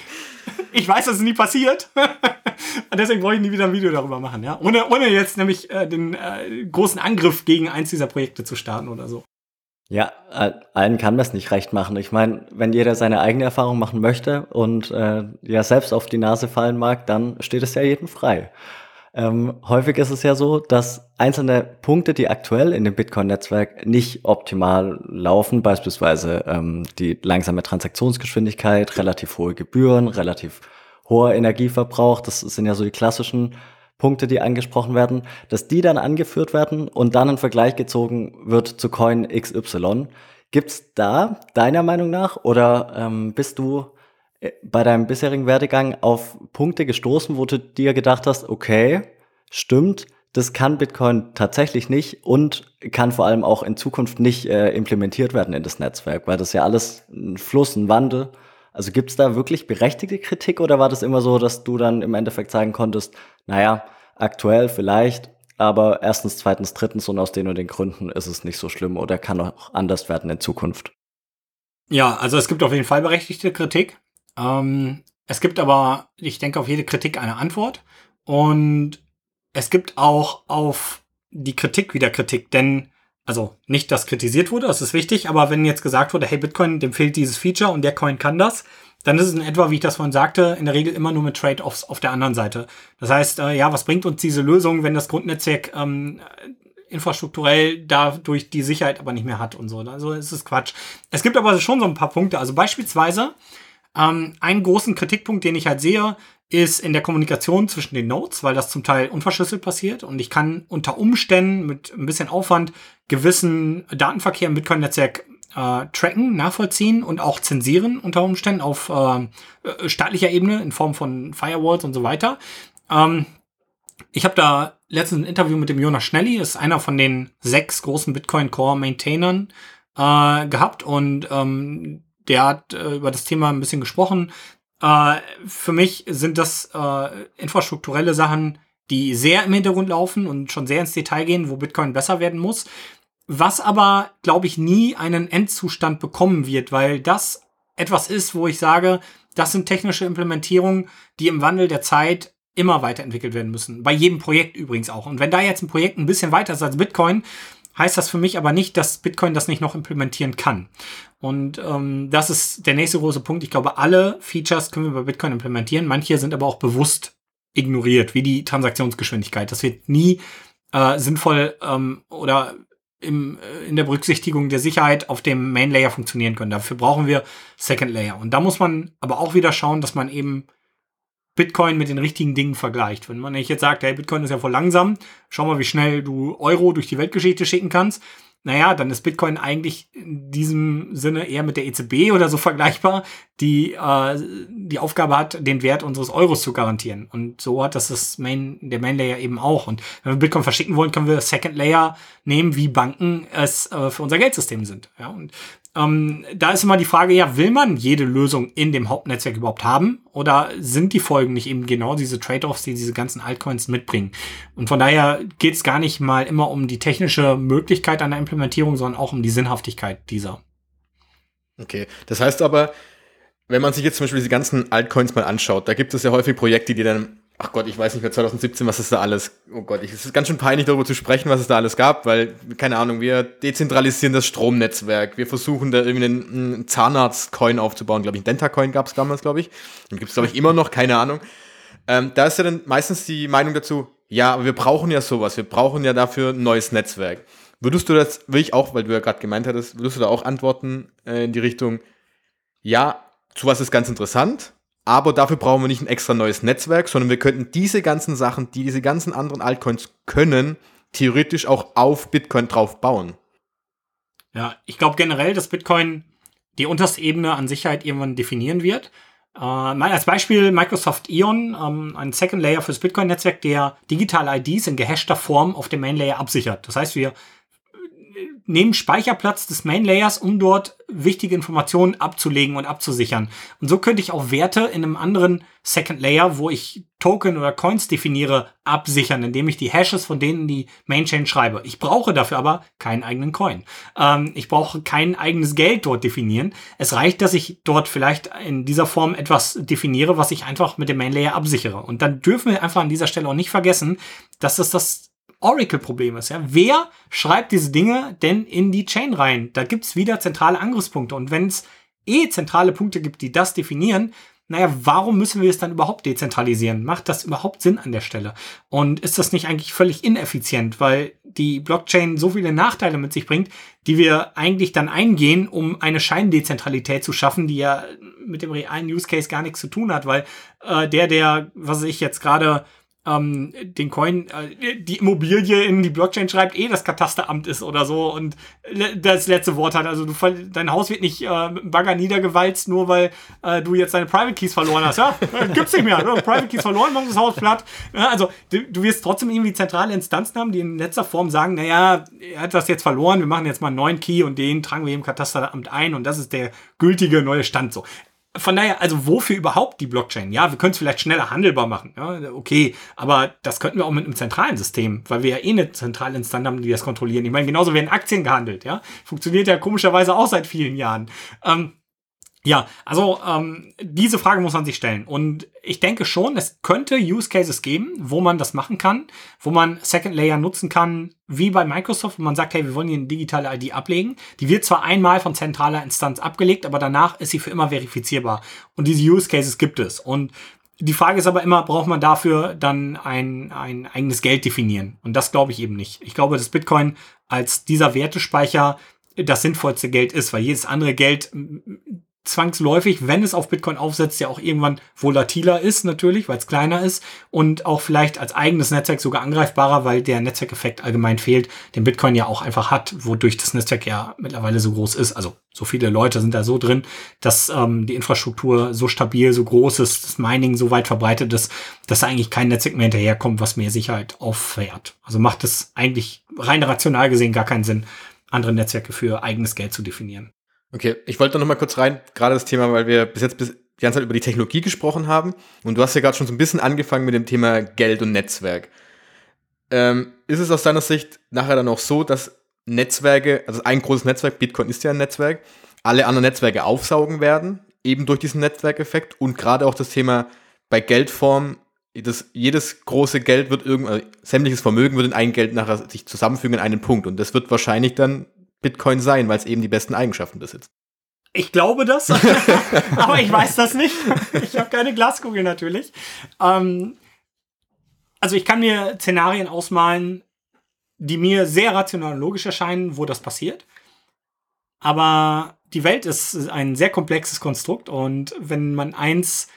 ich weiß, dass es nie passiert. Und deswegen wollte ich nie wieder ein Video darüber machen, ja. Ohne, ohne jetzt nämlich äh, den äh, großen Angriff gegen eins dieser Projekte zu starten oder so. Ja, allen kann das nicht recht machen. Ich meine, wenn jeder seine eigene Erfahrung machen möchte und äh, ja selbst auf die Nase fallen mag, dann steht es ja jedem frei. Ähm, häufig ist es ja so, dass einzelne Punkte, die aktuell in dem Bitcoin-Netzwerk nicht optimal laufen, beispielsweise ähm, die langsame Transaktionsgeschwindigkeit, relativ hohe Gebühren, relativ hoher Energieverbrauch, das sind ja so die klassischen Punkte, die angesprochen werden, dass die dann angeführt werden und dann ein Vergleich gezogen wird zu Coin XY. Gibt's da deiner Meinung nach oder ähm, bist du bei deinem bisherigen Werdegang auf Punkte gestoßen, wo du dir gedacht hast, okay, stimmt, das kann Bitcoin tatsächlich nicht und kann vor allem auch in Zukunft nicht äh, implementiert werden in das Netzwerk, weil das ja alles ein Fluss, ein Wandel. Also gibt es da wirklich berechtigte Kritik oder war das immer so, dass du dann im Endeffekt sagen konntest, naja, aktuell vielleicht, aber erstens, zweitens, drittens und aus den und den Gründen ist es nicht so schlimm oder kann auch anders werden in Zukunft? Ja, also es gibt auf jeden Fall berechtigte Kritik. Ähm, es gibt aber, ich denke, auf jede Kritik eine Antwort. Und es gibt auch auf die Kritik wieder Kritik, denn, also nicht, dass kritisiert wurde, das ist wichtig, aber wenn jetzt gesagt wurde, hey, Bitcoin, dem fehlt dieses Feature und der Coin kann das, dann ist es in etwa, wie ich das vorhin sagte, in der Regel immer nur mit Trade-offs auf der anderen Seite. Das heißt, äh, ja, was bringt uns diese Lösung, wenn das Grundnetzwerk ähm, infrastrukturell dadurch die Sicherheit aber nicht mehr hat und so. Also ist es Quatsch. Es gibt aber schon so ein paar Punkte. Also beispielsweise ähm, einen großen Kritikpunkt, den ich halt sehe, ist in der Kommunikation zwischen den Nodes, weil das zum Teil unverschlüsselt passiert und ich kann unter Umständen mit ein bisschen Aufwand gewissen Datenverkehr im Bitcoin-Netzwerk äh, tracken, nachvollziehen und auch zensieren unter Umständen auf äh, äh staatlicher Ebene in Form von Firewalls und so weiter. Ähm, ich habe da letztens ein Interview mit dem Jonas Schnelli, das ist einer von den sechs großen Bitcoin Core Maintainern äh, gehabt und ähm, der hat äh, über das Thema ein bisschen gesprochen. Äh, für mich sind das äh, infrastrukturelle Sachen, die sehr im Hintergrund laufen und schon sehr ins Detail gehen, wo Bitcoin besser werden muss. Was aber, glaube ich, nie einen Endzustand bekommen wird, weil das etwas ist, wo ich sage, das sind technische Implementierungen, die im Wandel der Zeit immer weiterentwickelt werden müssen. Bei jedem Projekt übrigens auch. Und wenn da jetzt ein Projekt ein bisschen weiter ist als Bitcoin, heißt das für mich aber nicht, dass Bitcoin das nicht noch implementieren kann. Und ähm, das ist der nächste große Punkt. Ich glaube, alle Features können wir bei Bitcoin implementieren. Manche sind aber auch bewusst ignoriert, wie die Transaktionsgeschwindigkeit. Das wird nie äh, sinnvoll ähm, oder im, äh, in der Berücksichtigung der Sicherheit auf dem Main Layer funktionieren können. Dafür brauchen wir Second Layer. Und da muss man aber auch wieder schauen, dass man eben Bitcoin mit den richtigen Dingen vergleicht. Wenn man jetzt sagt, hey, Bitcoin ist ja voll langsam, schau mal, wie schnell du Euro durch die Weltgeschichte schicken kannst, naja, dann ist Bitcoin eigentlich in diesem Sinne eher mit der EZB oder so vergleichbar, die äh, die Aufgabe hat, den Wert unseres Euros zu garantieren. Und so hat das das Main, der Main Layer eben auch. Und wenn wir Bitcoin verschicken wollen, können wir Second Layer nehmen, wie Banken es äh, für unser Geldsystem sind. Ja, und ähm, da ist immer die Frage, ja, will man jede Lösung in dem Hauptnetzwerk überhaupt haben? Oder sind die Folgen nicht eben genau diese Trade-offs, die diese ganzen Altcoins mitbringen? Und von daher geht es gar nicht mal immer um die technische Möglichkeit einer Implementierung, sondern auch um die Sinnhaftigkeit dieser. Okay, das heißt aber, wenn man sich jetzt zum Beispiel diese ganzen Altcoins mal anschaut, da gibt es ja häufig Projekte, die dann ach Gott, ich weiß nicht mehr, 2017, was ist da alles, oh Gott, ich, es ist ganz schön peinlich darüber zu sprechen, was es da alles gab, weil, keine Ahnung, wir dezentralisieren das Stromnetzwerk, wir versuchen da irgendwie einen, einen Zahnarzt-Coin aufzubauen, glaube ich, einen Denta-Coin gab es damals, glaube ich, den gibt es, glaube ich, immer noch, keine Ahnung. Ähm, da ist ja dann meistens die Meinung dazu, ja, aber wir brauchen ja sowas, wir brauchen ja dafür ein neues Netzwerk. Würdest du das, will ich auch, weil du ja gerade gemeint hattest, würdest du da auch antworten äh, in die Richtung, ja, sowas ist ganz interessant, aber dafür brauchen wir nicht ein extra neues Netzwerk, sondern wir könnten diese ganzen Sachen, die diese ganzen anderen Altcoins können, theoretisch auch auf Bitcoin drauf bauen. Ja, ich glaube generell, dass Bitcoin die unterste Ebene an Sicherheit irgendwann definieren wird. Äh, als Beispiel Microsoft Ion, ähm, ein Second Layer fürs Bitcoin-Netzwerk, der digitale IDs in gehashter Form auf dem Main Layer absichert. Das heißt, wir nehmen Speicherplatz des Main Layers, um dort wichtige Informationen abzulegen und abzusichern. Und so könnte ich auch Werte in einem anderen Second Layer, wo ich Token oder Coins definiere, absichern, indem ich die Hashes von denen die Main Chain schreibe. Ich brauche dafür aber keinen eigenen Coin. Ähm, ich brauche kein eigenes Geld dort definieren. Es reicht, dass ich dort vielleicht in dieser Form etwas definiere, was ich einfach mit dem Main Layer absichere. Und dann dürfen wir einfach an dieser Stelle auch nicht vergessen, dass das das Oracle-Problem ist. Ja? Wer schreibt diese Dinge denn in die Chain rein? Da gibt's wieder zentrale Angriffspunkte. Und wenn es eh zentrale Punkte gibt, die das definieren, naja, warum müssen wir es dann überhaupt dezentralisieren? Macht das überhaupt Sinn an der Stelle? Und ist das nicht eigentlich völlig ineffizient, weil die Blockchain so viele Nachteile mit sich bringt, die wir eigentlich dann eingehen, um eine Scheindezentralität zu schaffen, die ja mit dem realen Use Case gar nichts zu tun hat, weil äh, der, der, was ich jetzt gerade ähm, den Coin, äh, die Immobilie in die Blockchain schreibt, eh das Katasteramt ist oder so und das letzte Wort hat. Also du, dein Haus wird nicht äh, mit einem Bagger niedergewalzt, nur weil äh, du jetzt deine Private Keys verloren hast. Ja, gibt's nicht mehr. Ne? Private Keys verloren, machst das Haus platt. Ja, also du, du, wirst trotzdem irgendwie zentrale Instanzen haben, die in letzter Form sagen, naja, er hat das jetzt verloren, wir machen jetzt mal einen neuen Key und den tragen wir im Katasteramt ein und das ist der gültige neue Stand so von daher, also wofür überhaupt die Blockchain? Ja, wir können es vielleicht schneller handelbar machen. Ja, okay, aber das könnten wir auch mit einem zentralen System, weil wir ja eh eine zentrale Instanz haben, die das kontrollieren. Ich meine, genauso werden Aktien gehandelt. Ja, funktioniert ja komischerweise auch seit vielen Jahren. Ähm, ja, also ähm, diese Frage muss man sich stellen. Und ich denke schon, es könnte Use Cases geben, wo man das machen kann, wo man Second Layer nutzen kann, wie bei Microsoft, wo man sagt, hey, wir wollen hier eine digitale ID ablegen. Die wird zwar einmal von zentraler Instanz abgelegt, aber danach ist sie für immer verifizierbar. Und diese Use Cases gibt es. Und die Frage ist aber immer, braucht man dafür dann ein, ein eigenes Geld definieren? Und das glaube ich eben nicht. Ich glaube, dass Bitcoin als dieser Wertespeicher das sinnvollste Geld ist, weil jedes andere Geld zwangsläufig, wenn es auf Bitcoin aufsetzt, ja auch irgendwann volatiler ist natürlich, weil es kleiner ist und auch vielleicht als eigenes Netzwerk sogar angreifbarer, weil der Netzwerkeffekt allgemein fehlt, den Bitcoin ja auch einfach hat, wodurch das Netzwerk ja mittlerweile so groß ist. Also so viele Leute sind da so drin, dass ähm, die Infrastruktur so stabil, so groß ist, das Mining so weit verbreitet ist, dass da eigentlich kein Netzwerk mehr hinterherkommt, was mehr Sicherheit auffährt. Also macht es eigentlich rein rational gesehen gar keinen Sinn, andere Netzwerke für eigenes Geld zu definieren. Okay, ich wollte noch mal kurz rein, gerade das Thema, weil wir bis jetzt bis die ganze Zeit über die Technologie gesprochen haben. Und du hast ja gerade schon so ein bisschen angefangen mit dem Thema Geld und Netzwerk. Ähm, ist es aus deiner Sicht nachher dann auch so, dass Netzwerke, also ein großes Netzwerk, Bitcoin ist ja ein Netzwerk, alle anderen Netzwerke aufsaugen werden, eben durch diesen Netzwerkeffekt? Und gerade auch das Thema bei Geldform, das, jedes große Geld wird irgendwann, also sämtliches Vermögen wird in ein Geld nachher sich zusammenfügen in einen Punkt. Und das wird wahrscheinlich dann Bitcoin sein, weil es eben die besten Eigenschaften besitzt. Ich glaube das, aber ich weiß das nicht. Ich habe keine Glaskugel natürlich. Ähm, also ich kann mir Szenarien ausmalen, die mir sehr rational und logisch erscheinen, wo das passiert. Aber die Welt ist ein sehr komplexes Konstrukt und wenn man eins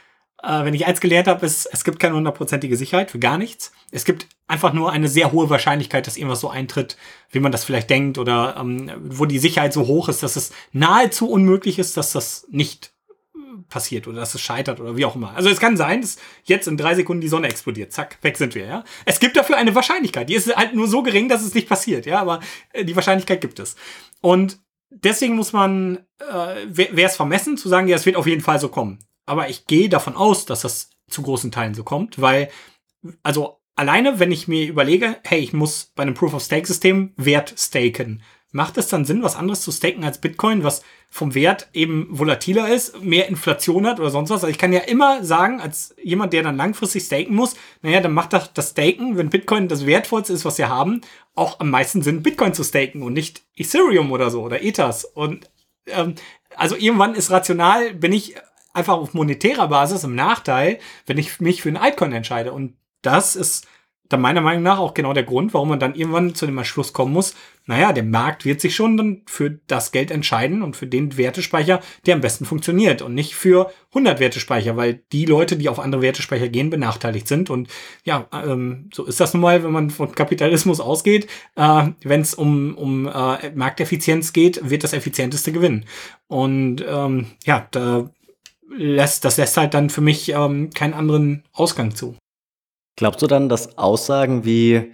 äh, wenn ich eins gelernt habe, ist, es gibt keine hundertprozentige Sicherheit für gar nichts. Es gibt einfach nur eine sehr hohe Wahrscheinlichkeit, dass irgendwas so eintritt, wie man das vielleicht denkt, oder ähm, wo die Sicherheit so hoch ist, dass es nahezu unmöglich ist, dass das nicht passiert oder dass es scheitert oder wie auch immer. Also es kann sein, dass jetzt in drei Sekunden die Sonne explodiert. Zack, weg sind wir, ja. Es gibt dafür eine Wahrscheinlichkeit. Die ist halt nur so gering, dass es nicht passiert, ja, aber äh, die Wahrscheinlichkeit gibt es. Und deswegen muss man, äh, wäre es vermessen zu sagen, ja, es wird auf jeden Fall so kommen. Aber ich gehe davon aus, dass das zu großen Teilen so kommt, weil, also alleine, wenn ich mir überlege, hey, ich muss bei einem Proof-of-Stake-System Wert staken, macht es dann Sinn, was anderes zu staken als Bitcoin, was vom Wert eben volatiler ist, mehr Inflation hat oder sonst was? Also ich kann ja immer sagen, als jemand, der dann langfristig staken muss, naja, dann macht das, das Staken, wenn Bitcoin das wertvollste ist, was wir haben, auch am meisten Sinn, Bitcoin zu staken und nicht Ethereum oder so oder Ethers. Und ähm, also irgendwann ist rational, bin ich einfach auf monetärer Basis im Nachteil, wenn ich mich für ein Altcoin entscheide. Und das ist dann meiner Meinung nach auch genau der Grund, warum man dann irgendwann zu dem Entschluss kommen muss, naja, der Markt wird sich schon dann für das Geld entscheiden und für den Wertespeicher, der am besten funktioniert und nicht für 100 Wertespeicher, weil die Leute, die auf andere Wertespeicher gehen, benachteiligt sind. Und ja, ähm, so ist das nun mal, wenn man von Kapitalismus ausgeht. Äh, wenn es um, um äh, Markteffizienz geht, wird das Effizienteste gewinnen. Und ähm, ja, da lässt, das lässt halt dann für mich ähm, keinen anderen Ausgang zu. Glaubst du dann, dass Aussagen wie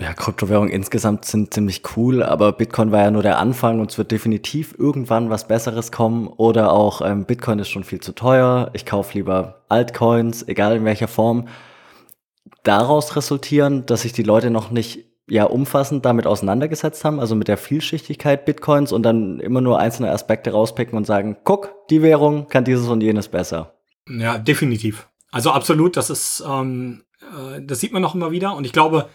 ja, Kryptowährungen insgesamt sind ziemlich cool, aber Bitcoin war ja nur der Anfang und es wird definitiv irgendwann was Besseres kommen. Oder auch ähm, Bitcoin ist schon viel zu teuer, ich kaufe lieber Altcoins, egal in welcher Form. Daraus resultieren, dass sich die Leute noch nicht ja umfassend damit auseinandergesetzt haben, also mit der Vielschichtigkeit Bitcoins und dann immer nur einzelne Aspekte rauspicken und sagen, guck, die Währung kann dieses und jenes besser. Ja, definitiv. Also absolut, das ist, ähm, äh, das sieht man noch immer wieder und ich glaube,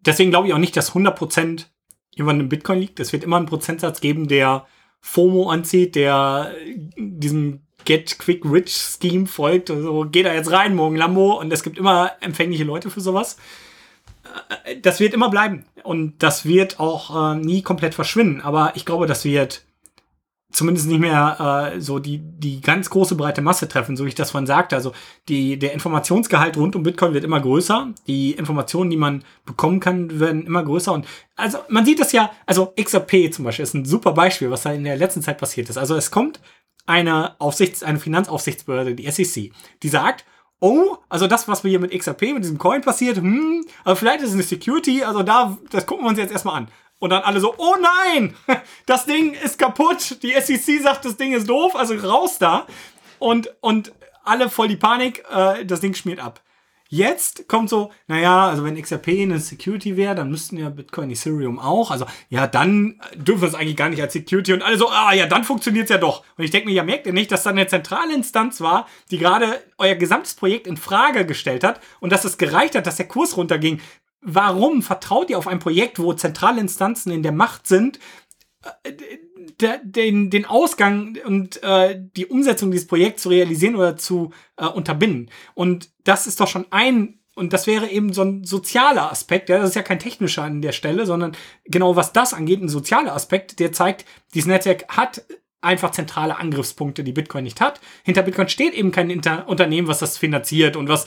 deswegen glaube ich auch nicht, dass 100% irgendwann im Bitcoin liegt. Es wird immer einen Prozentsatz geben, der FOMO anzieht, der diesem Get Quick Rich Scheme folgt. Also geh da jetzt rein, morgen Lambo. Und es gibt immer empfängliche Leute für sowas. Das wird immer bleiben. Und das wird auch äh, nie komplett verschwinden. Aber ich glaube, das wird zumindest nicht mehr äh, so die, die ganz große breite Masse treffen, so wie ich das vorhin sagte. Also die, der Informationsgehalt rund um Bitcoin wird immer größer. Die Informationen, die man bekommen kann, werden immer größer. Und also man sieht das ja, also XRP zum Beispiel ist ein super Beispiel, was da in der letzten Zeit passiert ist. Also es kommt eine Aufsichts-, eine Finanzaufsichtsbehörde, die SEC, die sagt, oh, also das, was wir hier mit XRP, mit diesem Coin passiert, hm, aber vielleicht ist es eine Security, also da, das gucken wir uns jetzt erstmal an. Und dann alle so, oh nein, das Ding ist kaputt. Die SEC sagt, das Ding ist doof, also raus da. Und, und alle voll die Panik, äh, das Ding schmiert ab. Jetzt kommt so, naja, also wenn XRP eine Security wäre, dann müssten ja Bitcoin, Ethereum auch. Also ja, dann dürfen wir es eigentlich gar nicht als Security. Und alle so, ah ja, dann funktioniert es ja doch. Und ich denke mir, ja, merkt ihr nicht, dass da eine zentrale Instanz war, die gerade euer gesamtes Projekt in Frage gestellt hat und dass es gereicht hat, dass der Kurs runterging warum vertraut ihr auf ein Projekt, wo zentrale Instanzen in der Macht sind, äh, den, den Ausgang und äh, die Umsetzung dieses Projekts zu realisieren oder zu äh, unterbinden? Und das ist doch schon ein und das wäre eben so ein sozialer Aspekt, ja, das ist ja kein technischer an der Stelle, sondern genau was das angeht, ein sozialer Aspekt, der zeigt, dieses Netzwerk hat einfach zentrale Angriffspunkte, die Bitcoin nicht hat. Hinter Bitcoin steht eben kein Inter Unternehmen, was das finanziert und was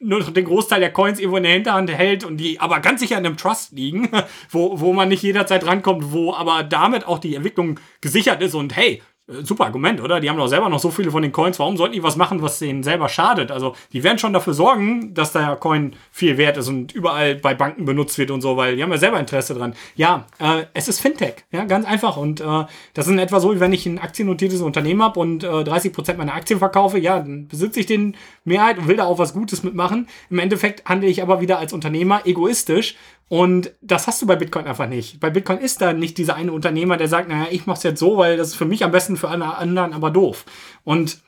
nur den Großteil der Coins irgendwo in der Hinterhand hält und die aber ganz sicher in einem Trust liegen, wo, wo man nicht jederzeit rankommt, wo aber damit auch die Entwicklung gesichert ist und hey, super Argument, oder? Die haben doch selber noch so viele von den Coins. Warum sollten die was machen, was denen selber schadet? Also, die werden schon dafür sorgen, dass der Coin viel wert ist und überall bei Banken benutzt wird und so, weil die haben ja selber Interesse dran. Ja, äh, es ist Fintech, ja, ganz einfach. Und äh, das ist in etwa so, wie wenn ich ein aktiennotiertes Unternehmen habe und äh, 30% meiner Aktien verkaufe, ja, dann besitze ich den Mehrheit und will da auch was Gutes mitmachen. Im Endeffekt handle ich aber wieder als Unternehmer egoistisch und das hast du bei Bitcoin einfach nicht. Bei Bitcoin ist da nicht dieser eine Unternehmer, der sagt, naja, ich mach's jetzt so, weil das ist für mich am besten, für alle anderen aber doof. Und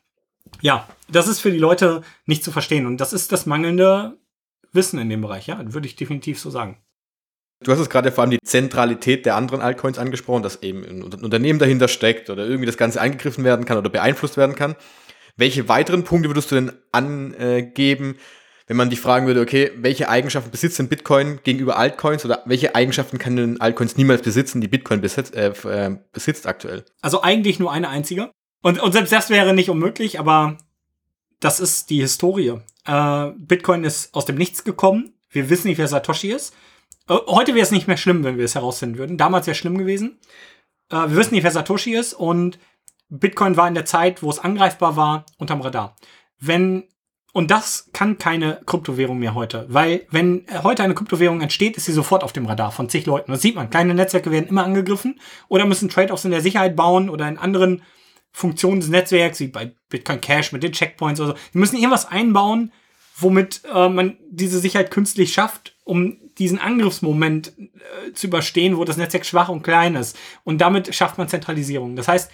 ja, das ist für die Leute nicht zu verstehen. Und das ist das mangelnde Wissen in dem Bereich, ja, würde ich definitiv so sagen. Du hast es gerade vor allem die Zentralität der anderen Altcoins angesprochen, dass eben ein Unternehmen dahinter steckt oder irgendwie das Ganze eingegriffen werden kann oder beeinflusst werden kann. Welche weiteren Punkte würdest du denn angeben, wenn man dich fragen würde, okay, welche Eigenschaften besitzt denn Bitcoin gegenüber Altcoins oder welche Eigenschaften kann denn Altcoins niemals besitzen, die Bitcoin besitzt, äh, äh, besitzt aktuell? Also eigentlich nur eine einzige. Und, und selbst das wäre nicht unmöglich, aber das ist die Historie. Äh, Bitcoin ist aus dem Nichts gekommen. Wir wissen nicht, wer Satoshi ist. Äh, heute wäre es nicht mehr schlimm, wenn wir es herausfinden würden. Damals wäre es schlimm gewesen. Äh, wir wissen nicht, wer Satoshi ist und Bitcoin war in der Zeit, wo es angreifbar war, unterm Radar. Wenn und das kann keine Kryptowährung mehr heute, weil wenn heute eine Kryptowährung entsteht, ist sie sofort auf dem Radar von zig Leuten. Das sieht man. Kleine Netzwerke werden immer angegriffen oder müssen Trade-offs in der Sicherheit bauen oder in anderen Funktionen des Netzwerks, wie bei Bitcoin Cash mit den Checkpoints oder so. Die müssen irgendwas einbauen, womit äh, man diese Sicherheit künstlich schafft, um diesen Angriffsmoment äh, zu überstehen, wo das Netzwerk schwach und klein ist. Und damit schafft man Zentralisierung. Das heißt,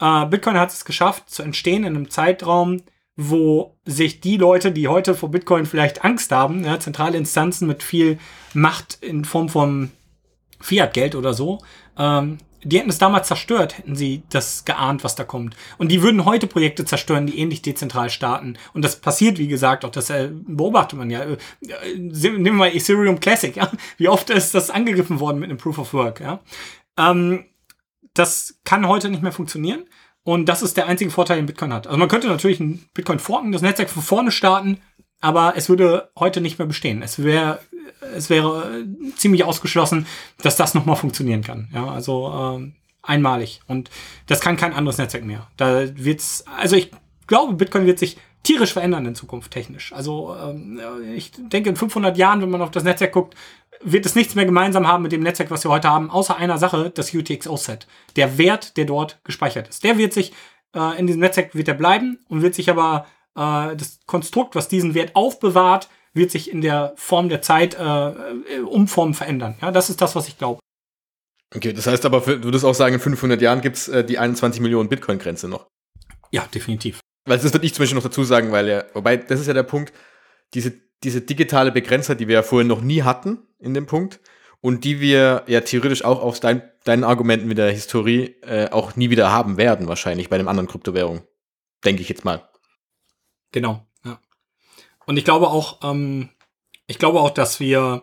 äh, Bitcoin hat es geschafft, zu entstehen in einem Zeitraum, wo sich die Leute, die heute vor Bitcoin vielleicht Angst haben, ja, zentrale Instanzen mit viel Macht in Form von Fiat-Geld oder so, ähm, die hätten es damals zerstört, hätten sie das geahnt, was da kommt. Und die würden heute Projekte zerstören, die ähnlich dezentral starten. Und das passiert, wie gesagt, auch das äh, beobachtet man ja. Äh, nehmen wir mal Ethereum Classic, ja. Wie oft ist das angegriffen worden mit einem Proof of Work, ja. Ähm, das kann heute nicht mehr funktionieren. Und das ist der einzige Vorteil, den Bitcoin hat. Also man könnte natürlich ein Bitcoin forken, das Netzwerk von vorne starten, aber es würde heute nicht mehr bestehen. Es wäre es wäre ziemlich ausgeschlossen, dass das nochmal funktionieren kann. Ja, also ähm, einmalig. Und das kann kein anderes Netzwerk mehr. Da wird's, also ich glaube, Bitcoin wird sich tierisch verändern in Zukunft technisch. Also ähm, ich denke, in 500 Jahren, wenn man auf das Netzwerk guckt, wird es nichts mehr gemeinsam haben mit dem Netzwerk, was wir heute haben, außer einer Sache, das UTXO-Set. Der Wert, der dort gespeichert ist. Der wird sich äh, in diesem Netzwerk wird er bleiben und wird sich aber äh, das Konstrukt, was diesen Wert aufbewahrt, wird sich in der Form der Zeit äh, äh Umformen verändern. Ja, das ist das, was ich glaube. Okay, das heißt aber, du würdest auch sagen, in 500 Jahren gibt es äh, die 21 Millionen Bitcoin-Grenze noch. Ja, definitiv. Weil das würde ich zum Beispiel noch dazu sagen, weil ja, wobei, das ist ja der Punkt, diese, diese digitale Begrenzer, die wir ja vorher noch nie hatten in dem Punkt und die wir ja theoretisch auch aus dein, deinen Argumenten mit der Historie äh, auch nie wieder haben werden, wahrscheinlich bei einem anderen Kryptowährung. Denke ich jetzt mal. Genau, ja. Und ich glaube auch, ähm, ich glaube auch, dass wir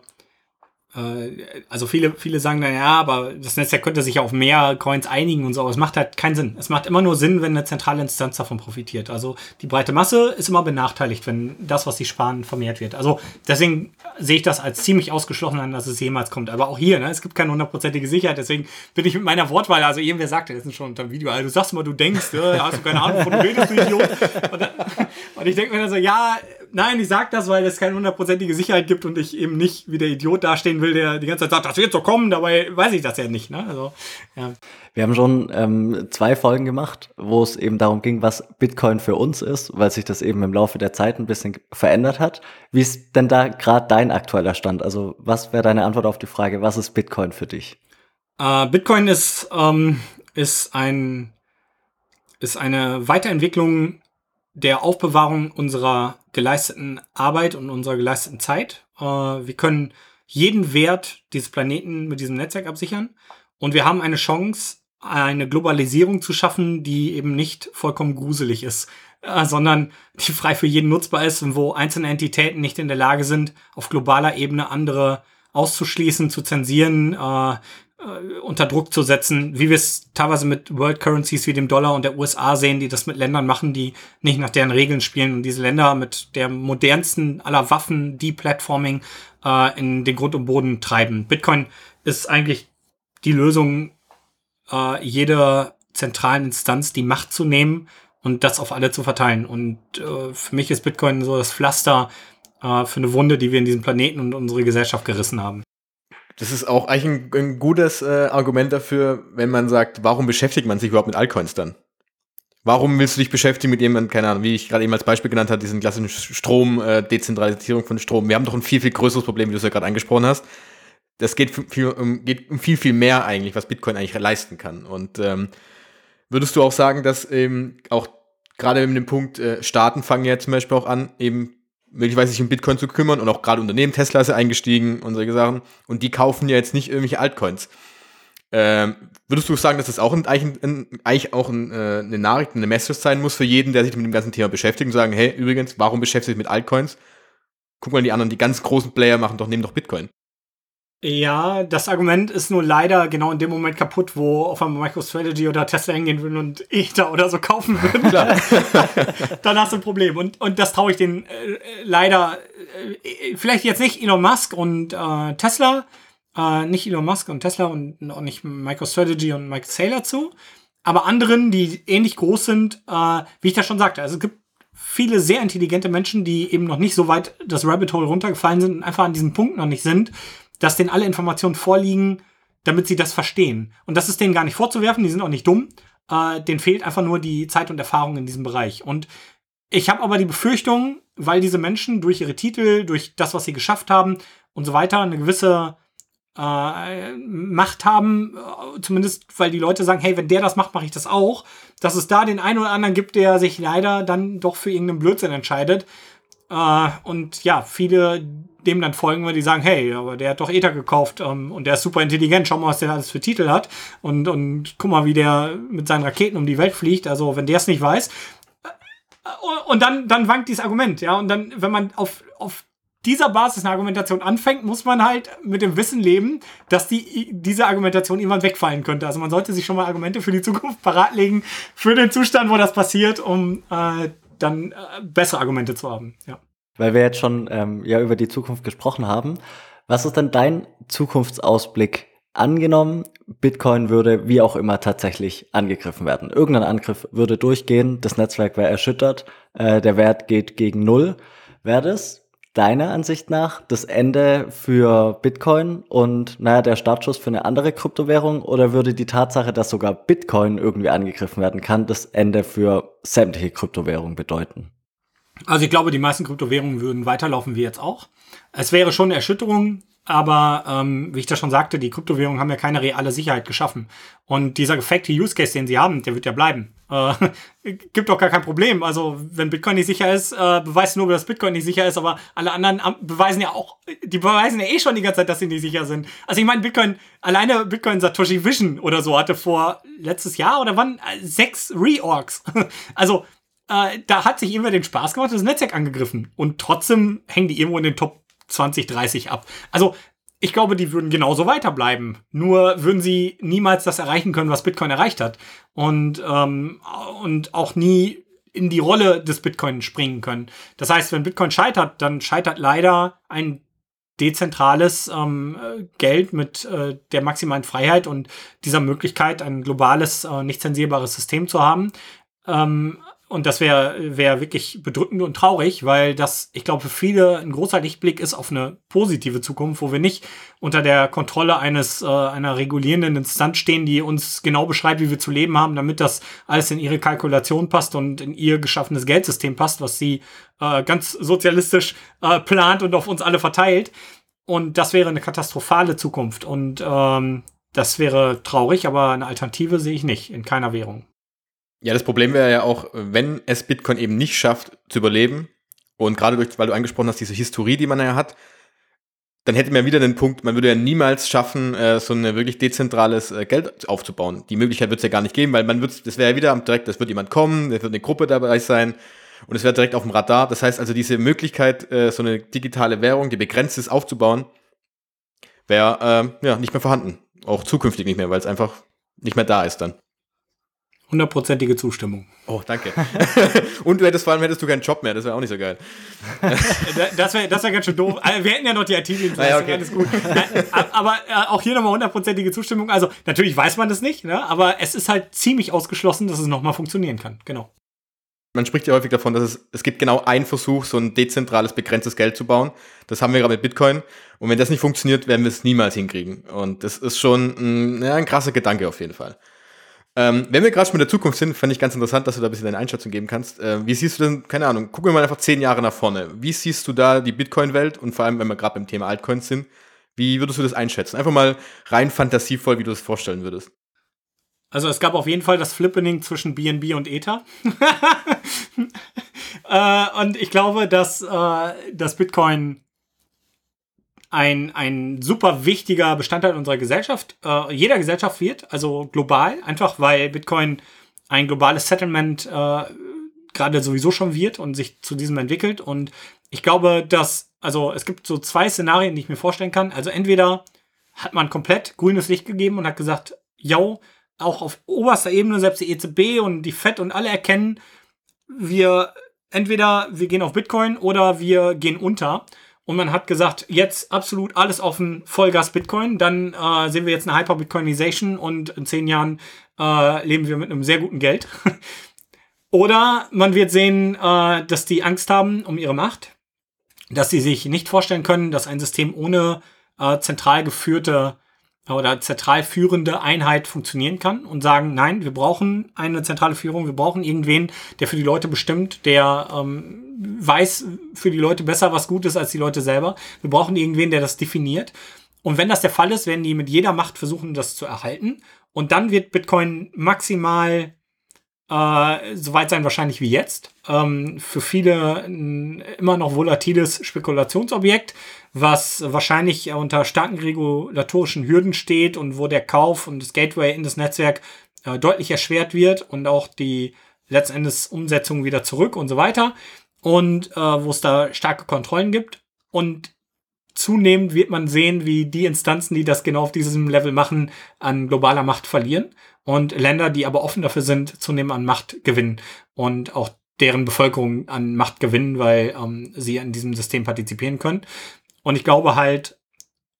also viele, viele sagen dann, ja, aber das Netzwerk könnte sich auf mehr Coins einigen und so, aber es macht halt keinen Sinn. Es macht immer nur Sinn, wenn eine zentrale Instanz davon profitiert. Also die breite Masse ist immer benachteiligt, wenn das, was sie sparen, vermehrt wird. Also deswegen sehe ich das als ziemlich ausgeschlossen an, dass es jemals kommt. Aber auch hier, ne, es gibt keine hundertprozentige Sicherheit, deswegen bin ich mit meiner Wortwahl, also irgendwer sagte, das schon unter dem Video, also du sagst mal, du denkst, ja, hast du keine Ahnung, wovon du redest, du Idiot. Und, dann, und ich denke mir dann so, ja, nein, ich sag das, weil es keine hundertprozentige Sicherheit gibt und ich eben nicht wie der Idiot dastehen will, der die ganze Zeit sagt, das wird so kommen, dabei weiß ich das ja nicht. Ne? Also, ja. Wir haben schon ähm, zwei Folgen gemacht, wo es eben darum ging, was Bitcoin für uns ist, weil sich das eben im Laufe der Zeit ein bisschen verändert hat. Wie ist denn da gerade dein aktueller Stand? Also was wäre deine Antwort auf die Frage, was ist Bitcoin für dich? Äh, Bitcoin ist, ähm, ist, ein, ist eine Weiterentwicklung der Aufbewahrung unserer geleisteten Arbeit und unserer geleisteten Zeit. Äh, wir können jeden Wert dieses Planeten mit diesem Netzwerk absichern und wir haben eine Chance, eine Globalisierung zu schaffen, die eben nicht vollkommen gruselig ist, äh, sondern die frei für jeden nutzbar ist und wo einzelne Entitäten nicht in der Lage sind, auf globaler Ebene andere auszuschließen, zu zensieren, äh, äh, unter Druck zu setzen, wie wir es teilweise mit World Currencies wie dem Dollar und der USA sehen, die das mit Ländern machen, die nicht nach deren Regeln spielen und diese Länder mit der modernsten aller Waffen, Deplatforming, äh, in den Grund und Boden treiben. Bitcoin ist eigentlich die Lösung, äh, jeder zentralen Instanz die Macht zu nehmen und das auf alle zu verteilen. Und äh, für mich ist Bitcoin so das Pflaster äh, für eine Wunde, die wir in diesem Planeten und unsere Gesellschaft gerissen haben. Das ist auch eigentlich ein, ein gutes äh, Argument dafür, wenn man sagt, warum beschäftigt man sich überhaupt mit Altcoins dann? Warum willst du dich beschäftigen mit jemandem, keine Ahnung, wie ich gerade eben als Beispiel genannt habe, diesen klassischen Strom, äh, Dezentralisierung von Strom. Wir haben doch ein viel, viel größeres Problem, wie du es ja gerade angesprochen hast. Das geht, viel, um, geht um viel, viel mehr eigentlich, was Bitcoin eigentlich leisten kann. Und ähm, würdest du auch sagen, dass eben auch gerade mit dem Punkt, äh, Staaten fangen ja zum Beispiel auch an, eben möglicherweise sich um Bitcoin zu kümmern und auch gerade Unternehmen, Tesla ist eingestiegen und solche Sachen. Und die kaufen ja jetzt nicht irgendwelche Altcoins. Ähm, würdest du sagen, dass das auch ein, eigentlich auch ein, äh, eine Nachricht, eine Message sein muss für jeden, der sich mit dem ganzen Thema beschäftigt und sagen, hey, übrigens, warum beschäftigt sich mit Altcoins? Guck mal, die anderen, die ganz großen Player machen doch, nehmen doch Bitcoin. Ja, das Argument ist nur leider genau in dem Moment kaputt, wo auf einmal MicroStrategy oder Tesla hingehen würden und Ether oder so kaufen würden. Dann hast du ein Problem. Und, und das traue ich den äh, leider, äh, vielleicht jetzt nicht Elon Musk und äh, Tesla, äh, nicht Elon Musk und Tesla und auch nicht MicroStrategy und Mike Saylor zu, aber anderen, die ähnlich groß sind, äh, wie ich das schon sagte. Also es gibt viele sehr intelligente Menschen, die eben noch nicht so weit das Rabbit Hole runtergefallen sind und einfach an diesem Punkt noch nicht sind, dass denen alle Informationen vorliegen, damit sie das verstehen. Und das ist denen gar nicht vorzuwerfen, die sind auch nicht dumm. Äh, denen fehlt einfach nur die Zeit und Erfahrung in diesem Bereich. Und ich habe aber die Befürchtung, weil diese Menschen durch ihre Titel, durch das, was sie geschafft haben und so weiter, eine gewisse äh, Macht haben, äh, zumindest weil die Leute sagen, hey, wenn der das macht, mache ich das auch, dass es da den einen oder anderen gibt, der sich leider dann doch für irgendeinen Blödsinn entscheidet. Äh, und ja, viele, dem dann folgen, weil die sagen, hey, aber der hat doch Ether gekauft ähm, und der ist super intelligent, schau mal, was der alles für Titel hat und, und guck mal, wie der mit seinen Raketen um die Welt fliegt. Also, wenn der es nicht weiß. Äh, und dann, dann wankt dieses Argument, ja. Und dann, wenn man auf, auf dieser Basis eine Argumentation anfängt, muss man halt mit dem Wissen leben, dass die, diese Argumentation irgendwann wegfallen könnte. Also man sollte sich schon mal Argumente für die Zukunft parat legen, für den Zustand, wo das passiert, um äh, dann äh, bessere Argumente zu haben. Ja weil wir jetzt schon ähm, ja über die Zukunft gesprochen haben. Was ist denn dein Zukunftsausblick? Angenommen, Bitcoin würde wie auch immer tatsächlich angegriffen werden. Irgendein Angriff würde durchgehen, das Netzwerk wäre erschüttert, äh, der Wert geht gegen Null. Wäre das deiner Ansicht nach das Ende für Bitcoin und naja, der Startschuss für eine andere Kryptowährung oder würde die Tatsache, dass sogar Bitcoin irgendwie angegriffen werden kann, das Ende für sämtliche Kryptowährungen bedeuten? Also ich glaube, die meisten Kryptowährungen würden weiterlaufen wie jetzt auch. Es wäre schon eine Erschütterung, aber ähm, wie ich das schon sagte, die Kryptowährungen haben ja keine reale Sicherheit geschaffen. Und dieser gefakte Use Case, den sie haben, der wird ja bleiben. Äh, gibt doch gar kein Problem. Also wenn Bitcoin nicht sicher ist, äh, beweist nur, dass Bitcoin nicht sicher ist, aber alle anderen beweisen ja auch, die beweisen ja eh schon die ganze Zeit, dass sie nicht sicher sind. Also ich meine, Bitcoin, alleine Bitcoin Satoshi Vision oder so hatte vor letztes Jahr oder wann äh, sechs Reorgs. also äh, da hat sich immer den Spaß gemacht, das Netzwerk angegriffen. Und trotzdem hängen die irgendwo in den Top 20, 30 ab. Also ich glaube, die würden genauso weiterbleiben. Nur würden sie niemals das erreichen können, was Bitcoin erreicht hat. Und, ähm, und auch nie in die Rolle des Bitcoin springen können. Das heißt, wenn Bitcoin scheitert, dann scheitert leider ein dezentrales ähm, Geld mit äh, der maximalen Freiheit und dieser Möglichkeit, ein globales, äh, nicht zensierbares System zu haben. Ähm, und das wäre wär wirklich bedrückend und traurig, weil das, ich glaube, für viele ein großer Lichtblick ist auf eine positive Zukunft, wo wir nicht unter der Kontrolle eines äh, einer regulierenden Instanz stehen, die uns genau beschreibt, wie wir zu leben haben, damit das alles in ihre Kalkulation passt und in ihr geschaffenes Geldsystem passt, was sie äh, ganz sozialistisch äh, plant und auf uns alle verteilt. Und das wäre eine katastrophale Zukunft. Und ähm, das wäre traurig, aber eine Alternative sehe ich nicht in keiner Währung. Ja, das Problem wäre ja auch, wenn es Bitcoin eben nicht schafft zu überleben und gerade durch, weil du angesprochen hast, diese Historie, die man ja hat, dann hätte man wieder den Punkt, man würde ja niemals schaffen, äh, so ein wirklich dezentrales äh, Geld aufzubauen. Die Möglichkeit wird es ja gar nicht geben, weil man wird, das wäre ja wieder direkt, es wird jemand kommen, es wird eine Gruppe dabei sein und es wäre direkt auf dem Radar. Das heißt also, diese Möglichkeit, äh, so eine digitale Währung, die begrenzt ist, aufzubauen, wäre äh, ja nicht mehr vorhanden. Auch zukünftig nicht mehr, weil es einfach nicht mehr da ist dann. Hundertprozentige Zustimmung. Oh, danke. und du hättest vor allem hättest du keinen Job mehr, das wäre auch nicht so geil. das wäre das wär ganz schön doof. Also, wir hätten ja noch die IT-Dienstleistung, ja, okay. alles gut. aber äh, auch hier nochmal hundertprozentige Zustimmung. Also natürlich weiß man das nicht, ne? aber es ist halt ziemlich ausgeschlossen, dass es nochmal funktionieren kann. Genau. Man spricht ja häufig davon, dass es, es gibt genau einen Versuch, so ein dezentrales, begrenztes Geld zu bauen. Das haben wir gerade mit Bitcoin. Und wenn das nicht funktioniert, werden wir es niemals hinkriegen. Und das ist schon ein, ja, ein krasser Gedanke auf jeden Fall. Ähm, wenn wir gerade schon mit der Zukunft sind, fand ich ganz interessant, dass du da ein bisschen deine Einschätzung geben kannst. Äh, wie siehst du denn, keine Ahnung, gucken wir mal einfach zehn Jahre nach vorne. Wie siehst du da die Bitcoin-Welt und vor allem, wenn wir gerade beim Thema Altcoins sind, wie würdest du das einschätzen? Einfach mal rein fantasievoll, wie du es vorstellen würdest. Also es gab auf jeden Fall das Flippening zwischen BNB und Ether. äh, und ich glaube, dass, äh, dass Bitcoin ein, ein super wichtiger Bestandteil unserer Gesellschaft, äh, jeder Gesellschaft wird, also global, einfach weil Bitcoin ein globales Settlement äh, gerade sowieso schon wird und sich zu diesem entwickelt. Und ich glaube, dass, also es gibt so zwei Szenarien, die ich mir vorstellen kann. Also entweder hat man komplett grünes Licht gegeben und hat gesagt, yo, auch auf oberster Ebene, selbst die EZB und die FED und alle erkennen, wir entweder wir gehen auf Bitcoin oder wir gehen unter und man hat gesagt, jetzt absolut alles offen, Vollgas Bitcoin, dann äh, sehen wir jetzt eine Hyper-Bitcoinization und in zehn Jahren äh, leben wir mit einem sehr guten Geld. Oder man wird sehen, äh, dass die Angst haben um ihre Macht, dass sie sich nicht vorstellen können, dass ein System ohne äh, zentral geführte oder zentral führende Einheit funktionieren kann und sagen, nein, wir brauchen eine zentrale Führung, wir brauchen irgendwen, der für die Leute bestimmt, der ähm, weiß für die Leute besser, was gut ist als die Leute selber. Wir brauchen irgendwen, der das definiert. Und wenn das der Fall ist, werden die mit jeder Macht versuchen, das zu erhalten. Und dann wird Bitcoin maximal äh, so weit sein wahrscheinlich wie jetzt. Ähm, für viele ein immer noch volatiles Spekulationsobjekt, was wahrscheinlich unter starken regulatorischen Hürden steht und wo der Kauf und das Gateway in das Netzwerk äh, deutlich erschwert wird und auch die letzten Endes Umsetzung wieder zurück und so weiter. Und äh, wo es da starke Kontrollen gibt. Und zunehmend wird man sehen, wie die Instanzen, die das genau auf diesem Level machen, an globaler Macht verlieren und Länder, die aber offen dafür sind, zunehmend an Macht gewinnen und auch deren Bevölkerung an Macht gewinnen, weil ähm, sie an diesem System partizipieren können. Und ich glaube halt,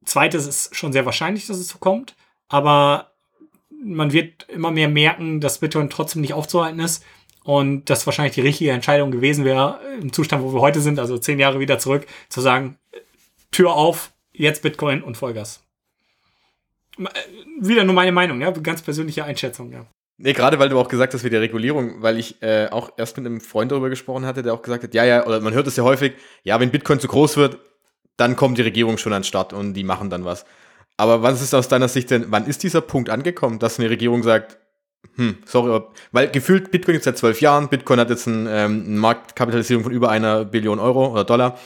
zweites ist schon sehr wahrscheinlich, dass es so kommt, aber man wird immer mehr merken, dass Bitcoin trotzdem nicht aufzuhalten ist und das wahrscheinlich die richtige Entscheidung gewesen wäre, im Zustand, wo wir heute sind, also zehn Jahre wieder zurück, zu sagen, Tür auf, jetzt Bitcoin und Vollgas. Äh, wieder nur meine Meinung, ja, ganz persönliche Einschätzung, ja. Nee, gerade weil du auch gesagt hast, wie die Regulierung, weil ich äh, auch erst mit einem Freund darüber gesprochen hatte, der auch gesagt hat, ja, ja, oder man hört es ja häufig, ja, wenn Bitcoin zu groß wird, dann kommt die Regierung schon an den Start und die machen dann was. Aber was ist aus deiner Sicht denn, wann ist dieser Punkt angekommen, dass eine Regierung sagt, hm, sorry, weil gefühlt Bitcoin gibt seit zwölf Jahren, Bitcoin hat jetzt ein, ähm, eine Marktkapitalisierung von über einer Billion Euro oder Dollar.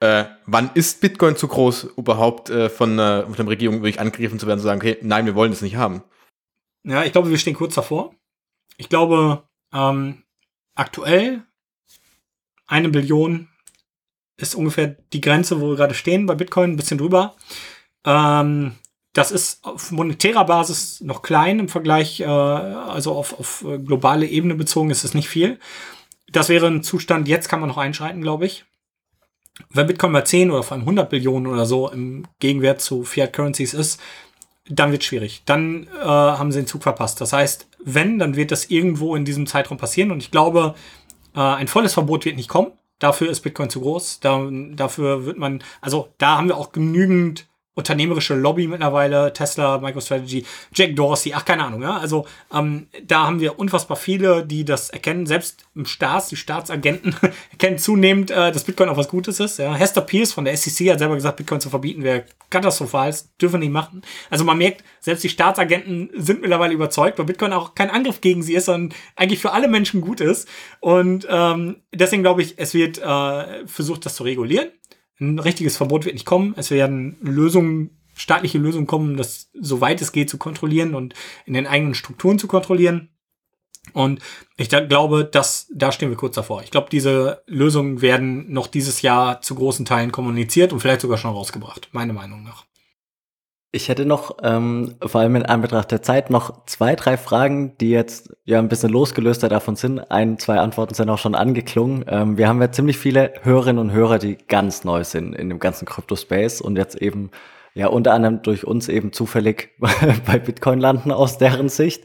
Äh, wann ist Bitcoin zu groß, überhaupt äh, von, äh, von der Regierung wirklich angegriffen zu werden, zu sagen, okay, nein, wir wollen das nicht haben? Ja, ich glaube, wir stehen kurz davor. Ich glaube, ähm, aktuell eine Billion ist ungefähr die Grenze, wo wir gerade stehen bei Bitcoin, ein bisschen drüber. Ähm, das ist auf monetärer Basis noch klein im Vergleich, äh, also auf, auf globale Ebene bezogen ist es nicht viel. Das wäre ein Zustand, jetzt kann man noch einschreiten, glaube ich. Wenn Bitcoin mal 10 oder vor allem 100 Billionen oder so im Gegenwert zu Fiat Currencies ist, dann wird schwierig. Dann äh, haben sie den Zug verpasst. Das heißt, wenn, dann wird das irgendwo in diesem Zeitraum passieren. Und ich glaube, äh, ein volles Verbot wird nicht kommen. Dafür ist Bitcoin zu groß. Da, dafür wird man, also da haben wir auch genügend unternehmerische Lobby mittlerweile, Tesla, MicroStrategy, Jack Dorsey, ach keine Ahnung, ja. Also ähm, da haben wir unfassbar viele, die das erkennen. Selbst im Staats, die Staatsagenten erkennen zunehmend, äh, dass Bitcoin auch was Gutes ist. Ja. Hester Pierce von der SEC hat selber gesagt, Bitcoin zu verbieten wäre katastrophal, das dürfen wir nicht machen. Also man merkt, selbst die Staatsagenten sind mittlerweile überzeugt, weil Bitcoin auch kein Angriff gegen sie ist, sondern eigentlich für alle Menschen gut ist. Und ähm, deswegen glaube ich, es wird äh, versucht, das zu regulieren. Ein richtiges Verbot wird nicht kommen. Es werden Lösungen, staatliche Lösungen kommen, das soweit es geht zu kontrollieren und in den eigenen Strukturen zu kontrollieren. Und ich glaube, dass da stehen wir kurz davor. Ich glaube, diese Lösungen werden noch dieses Jahr zu großen Teilen kommuniziert und vielleicht sogar schon rausgebracht, meiner Meinung nach. Ich hätte noch, ähm, vor allem in Anbetracht der Zeit, noch zwei, drei Fragen, die jetzt ja ein bisschen losgelöster davon sind. Ein, zwei Antworten sind auch schon angeklungen. Ähm, wir haben ja ziemlich viele Hörerinnen und Hörer, die ganz neu sind in dem ganzen Crypto-Space und jetzt eben ja unter anderem durch uns eben zufällig bei Bitcoin landen aus deren Sicht.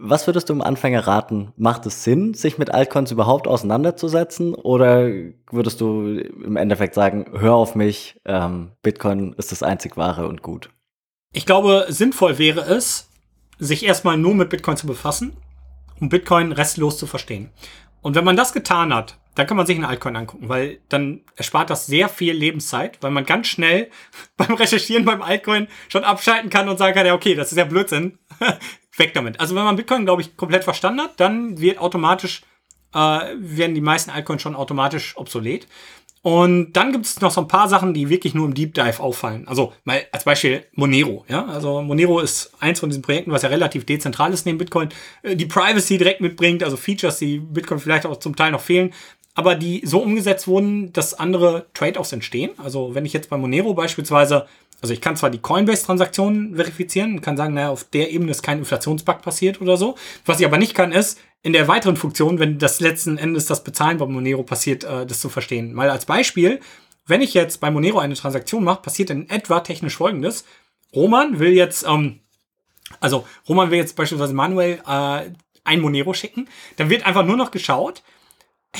Was würdest du im Anfänger raten? Macht es Sinn, sich mit Altcoins überhaupt auseinanderzusetzen? Oder würdest du im Endeffekt sagen, hör auf mich, ähm, Bitcoin ist das einzig wahre und gut? Ich glaube, sinnvoll wäre es, sich erstmal nur mit Bitcoin zu befassen, um Bitcoin restlos zu verstehen. Und wenn man das getan hat, dann kann man sich einen Altcoin angucken, weil dann erspart das sehr viel Lebenszeit, weil man ganz schnell beim Recherchieren beim Altcoin schon abschalten kann und sagen kann, ja, okay, das ist ja Blödsinn weg damit. Also wenn man Bitcoin, glaube ich, komplett verstanden hat, dann wird automatisch, äh, werden die meisten Altcoins schon automatisch obsolet. Und dann gibt es noch so ein paar Sachen, die wirklich nur im Deep Dive auffallen. Also mal als Beispiel Monero. Ja, also Monero ist eins von diesen Projekten, was ja relativ dezentral ist neben Bitcoin, äh, die Privacy direkt mitbringt, also Features, die Bitcoin vielleicht auch zum Teil noch fehlen, aber die so umgesetzt wurden, dass andere Trade-offs entstehen. Also wenn ich jetzt bei Monero beispielsweise also ich kann zwar die Coinbase-Transaktionen verifizieren, kann sagen, naja, auf der Ebene ist kein Inflationsbug passiert oder so. Was ich aber nicht kann, ist, in der weiteren Funktion, wenn das letzten Endes das Bezahlen bei Monero passiert, äh, das zu verstehen. Mal als Beispiel, wenn ich jetzt bei Monero eine Transaktion mache, passiert in etwa technisch folgendes. Roman will jetzt, ähm, also Roman will jetzt beispielsweise manuell äh, ein Monero schicken, dann wird einfach nur noch geschaut,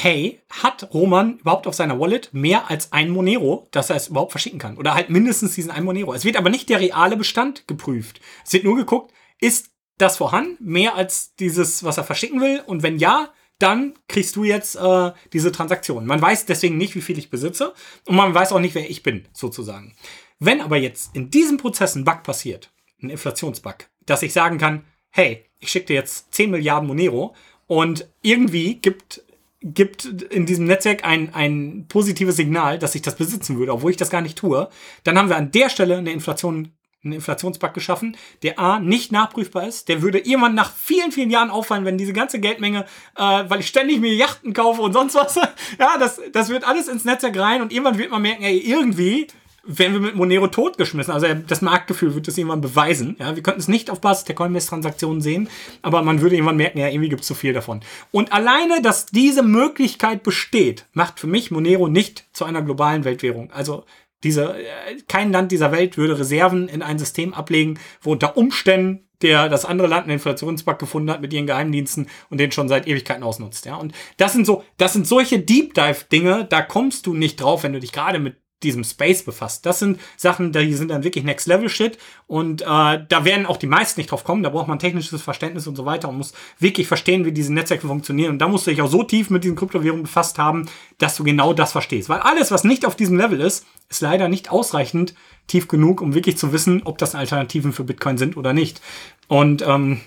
hey, hat Roman überhaupt auf seiner Wallet mehr als ein Monero, dass er es überhaupt verschicken kann? Oder halt mindestens diesen ein Monero. Es wird aber nicht der reale Bestand geprüft. Es wird nur geguckt, ist das vorhanden, mehr als dieses, was er verschicken will? Und wenn ja, dann kriegst du jetzt äh, diese Transaktion. Man weiß deswegen nicht, wie viel ich besitze und man weiß auch nicht, wer ich bin, sozusagen. Wenn aber jetzt in diesem Prozess ein Bug passiert, ein Inflationsbug, dass ich sagen kann, hey, ich schicke dir jetzt 10 Milliarden Monero und irgendwie gibt gibt in diesem Netzwerk ein, ein positives Signal, dass ich das besitzen würde, obwohl ich das gar nicht tue, dann haben wir an der Stelle eine Inflation, einen Inflationsbug geschaffen, der A, nicht nachprüfbar ist, der würde irgendwann nach vielen, vielen Jahren auffallen, wenn diese ganze Geldmenge, äh, weil ich ständig mir Yachten kaufe und sonst was, ja, das, das wird alles ins Netzwerk rein und irgendwann wird man merken, ey, irgendwie werden wir mit Monero totgeschmissen. Also das Marktgefühl wird das irgendwann beweisen. Ja, wir könnten es nicht auf Basis der Coinbase-Transaktionen sehen, aber man würde irgendwann merken, ja, irgendwie gibt es zu viel davon. Und alleine, dass diese Möglichkeit besteht, macht für mich Monero nicht zu einer globalen Weltwährung. Also diese, äh, kein Land dieser Welt würde Reserven in ein System ablegen, wo unter Umständen der das andere Land einen Inflationsbug gefunden hat mit ihren Geheimdiensten und den schon seit Ewigkeiten ausnutzt, ja. Und das sind so, das sind solche Deep Dive Dinge, da kommst du nicht drauf, wenn du dich gerade mit diesem Space befasst. Das sind Sachen, die sind dann wirklich Next Level Shit und äh, da werden auch die meisten nicht drauf kommen. Da braucht man technisches Verständnis und so weiter und muss wirklich verstehen, wie diese Netzwerke funktionieren. Und da musst du dich auch so tief mit diesen Kryptowährungen befasst haben, dass du genau das verstehst. Weil alles, was nicht auf diesem Level ist, ist leider nicht ausreichend tief genug, um wirklich zu wissen, ob das Alternativen für Bitcoin sind oder nicht. Und ähm,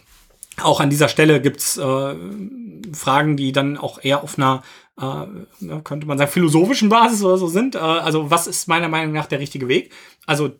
auch an dieser Stelle gibt's äh, Fragen, die dann auch eher auf einer äh, könnte man sagen, philosophischen Basis oder so sind. Äh, also was ist meiner Meinung nach der richtige Weg? Also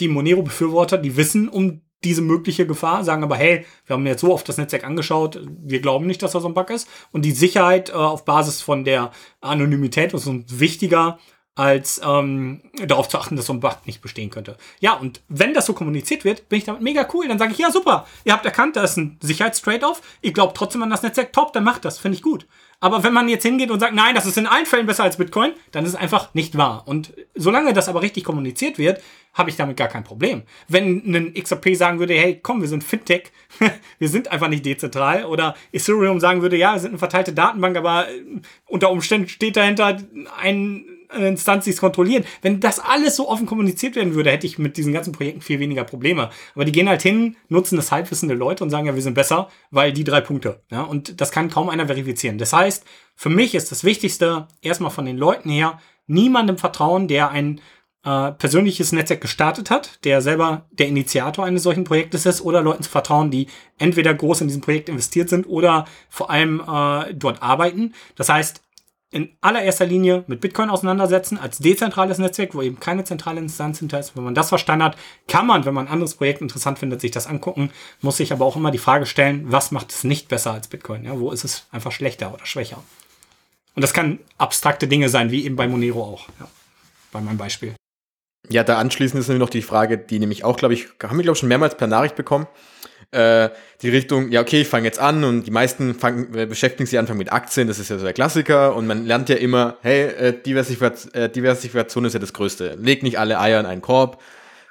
die Monero-Befürworter, die wissen um diese mögliche Gefahr, sagen aber, hey, wir haben jetzt so oft das Netzwerk angeschaut, wir glauben nicht, dass da so ein Bug ist. Und die Sicherheit äh, auf Basis von der Anonymität ist uns wichtiger, als ähm, darauf zu achten, dass so ein Bug nicht bestehen könnte. Ja, und wenn das so kommuniziert wird, bin ich damit mega cool. Dann sage ich, ja, super, ihr habt erkannt, da ist ein Sicherheitstrade-off, ihr glaubt trotzdem an das Netzwerk, top, dann macht das, finde ich gut. Aber wenn man jetzt hingeht und sagt, nein, das ist in allen Fällen besser als Bitcoin, dann ist es einfach nicht wahr. Und solange das aber richtig kommuniziert wird, habe ich damit gar kein Problem. Wenn ein XRP sagen würde, hey, komm, wir sind Fintech, wir sind einfach nicht dezentral, oder Ethereum sagen würde, ja, wir sind eine verteilte Datenbank, aber äh, unter Umständen steht dahinter ein Instanz, die es kontrolliert. Wenn das alles so offen kommuniziert werden würde, hätte ich mit diesen ganzen Projekten viel weniger Probleme. Aber die gehen halt hin, nutzen das halbwissende Leute und sagen, ja, wir sind besser, weil die drei Punkte. Ja, und das kann kaum einer verifizieren. Das heißt, für mich ist das Wichtigste, erstmal von den Leuten her, niemandem vertrauen, der ein äh, persönliches Netzwerk gestartet hat, der selber der Initiator eines solchen Projektes ist, oder Leuten zu vertrauen, die entweder groß in diesem Projekt investiert sind oder vor allem äh, dort arbeiten. Das heißt, in allererster Linie mit Bitcoin auseinandersetzen als dezentrales Netzwerk, wo eben keine zentrale Instanz hinter ist. Wenn man das verstanden hat, kann man, wenn man ein anderes Projekt interessant findet, sich das angucken, muss sich aber auch immer die Frage stellen, was macht es nicht besser als Bitcoin? Ja, wo ist es einfach schlechter oder schwächer? Und das kann abstrakte Dinge sein, wie eben bei Monero auch, ja, bei meinem Beispiel. Ja, da anschließend ist nämlich noch die Frage, die nämlich auch, glaube ich, haben wir, glaube ich, schon mehrmals per Nachricht bekommen äh, die Richtung, ja, okay, ich fange jetzt an und die meisten fangen, äh, beschäftigen sich Anfang mit Aktien, das ist ja so der Klassiker und man lernt ja immer, hey, äh, Diversifikation, äh, Diversifikation ist ja das Größte. Leg nicht alle Eier in einen Korb,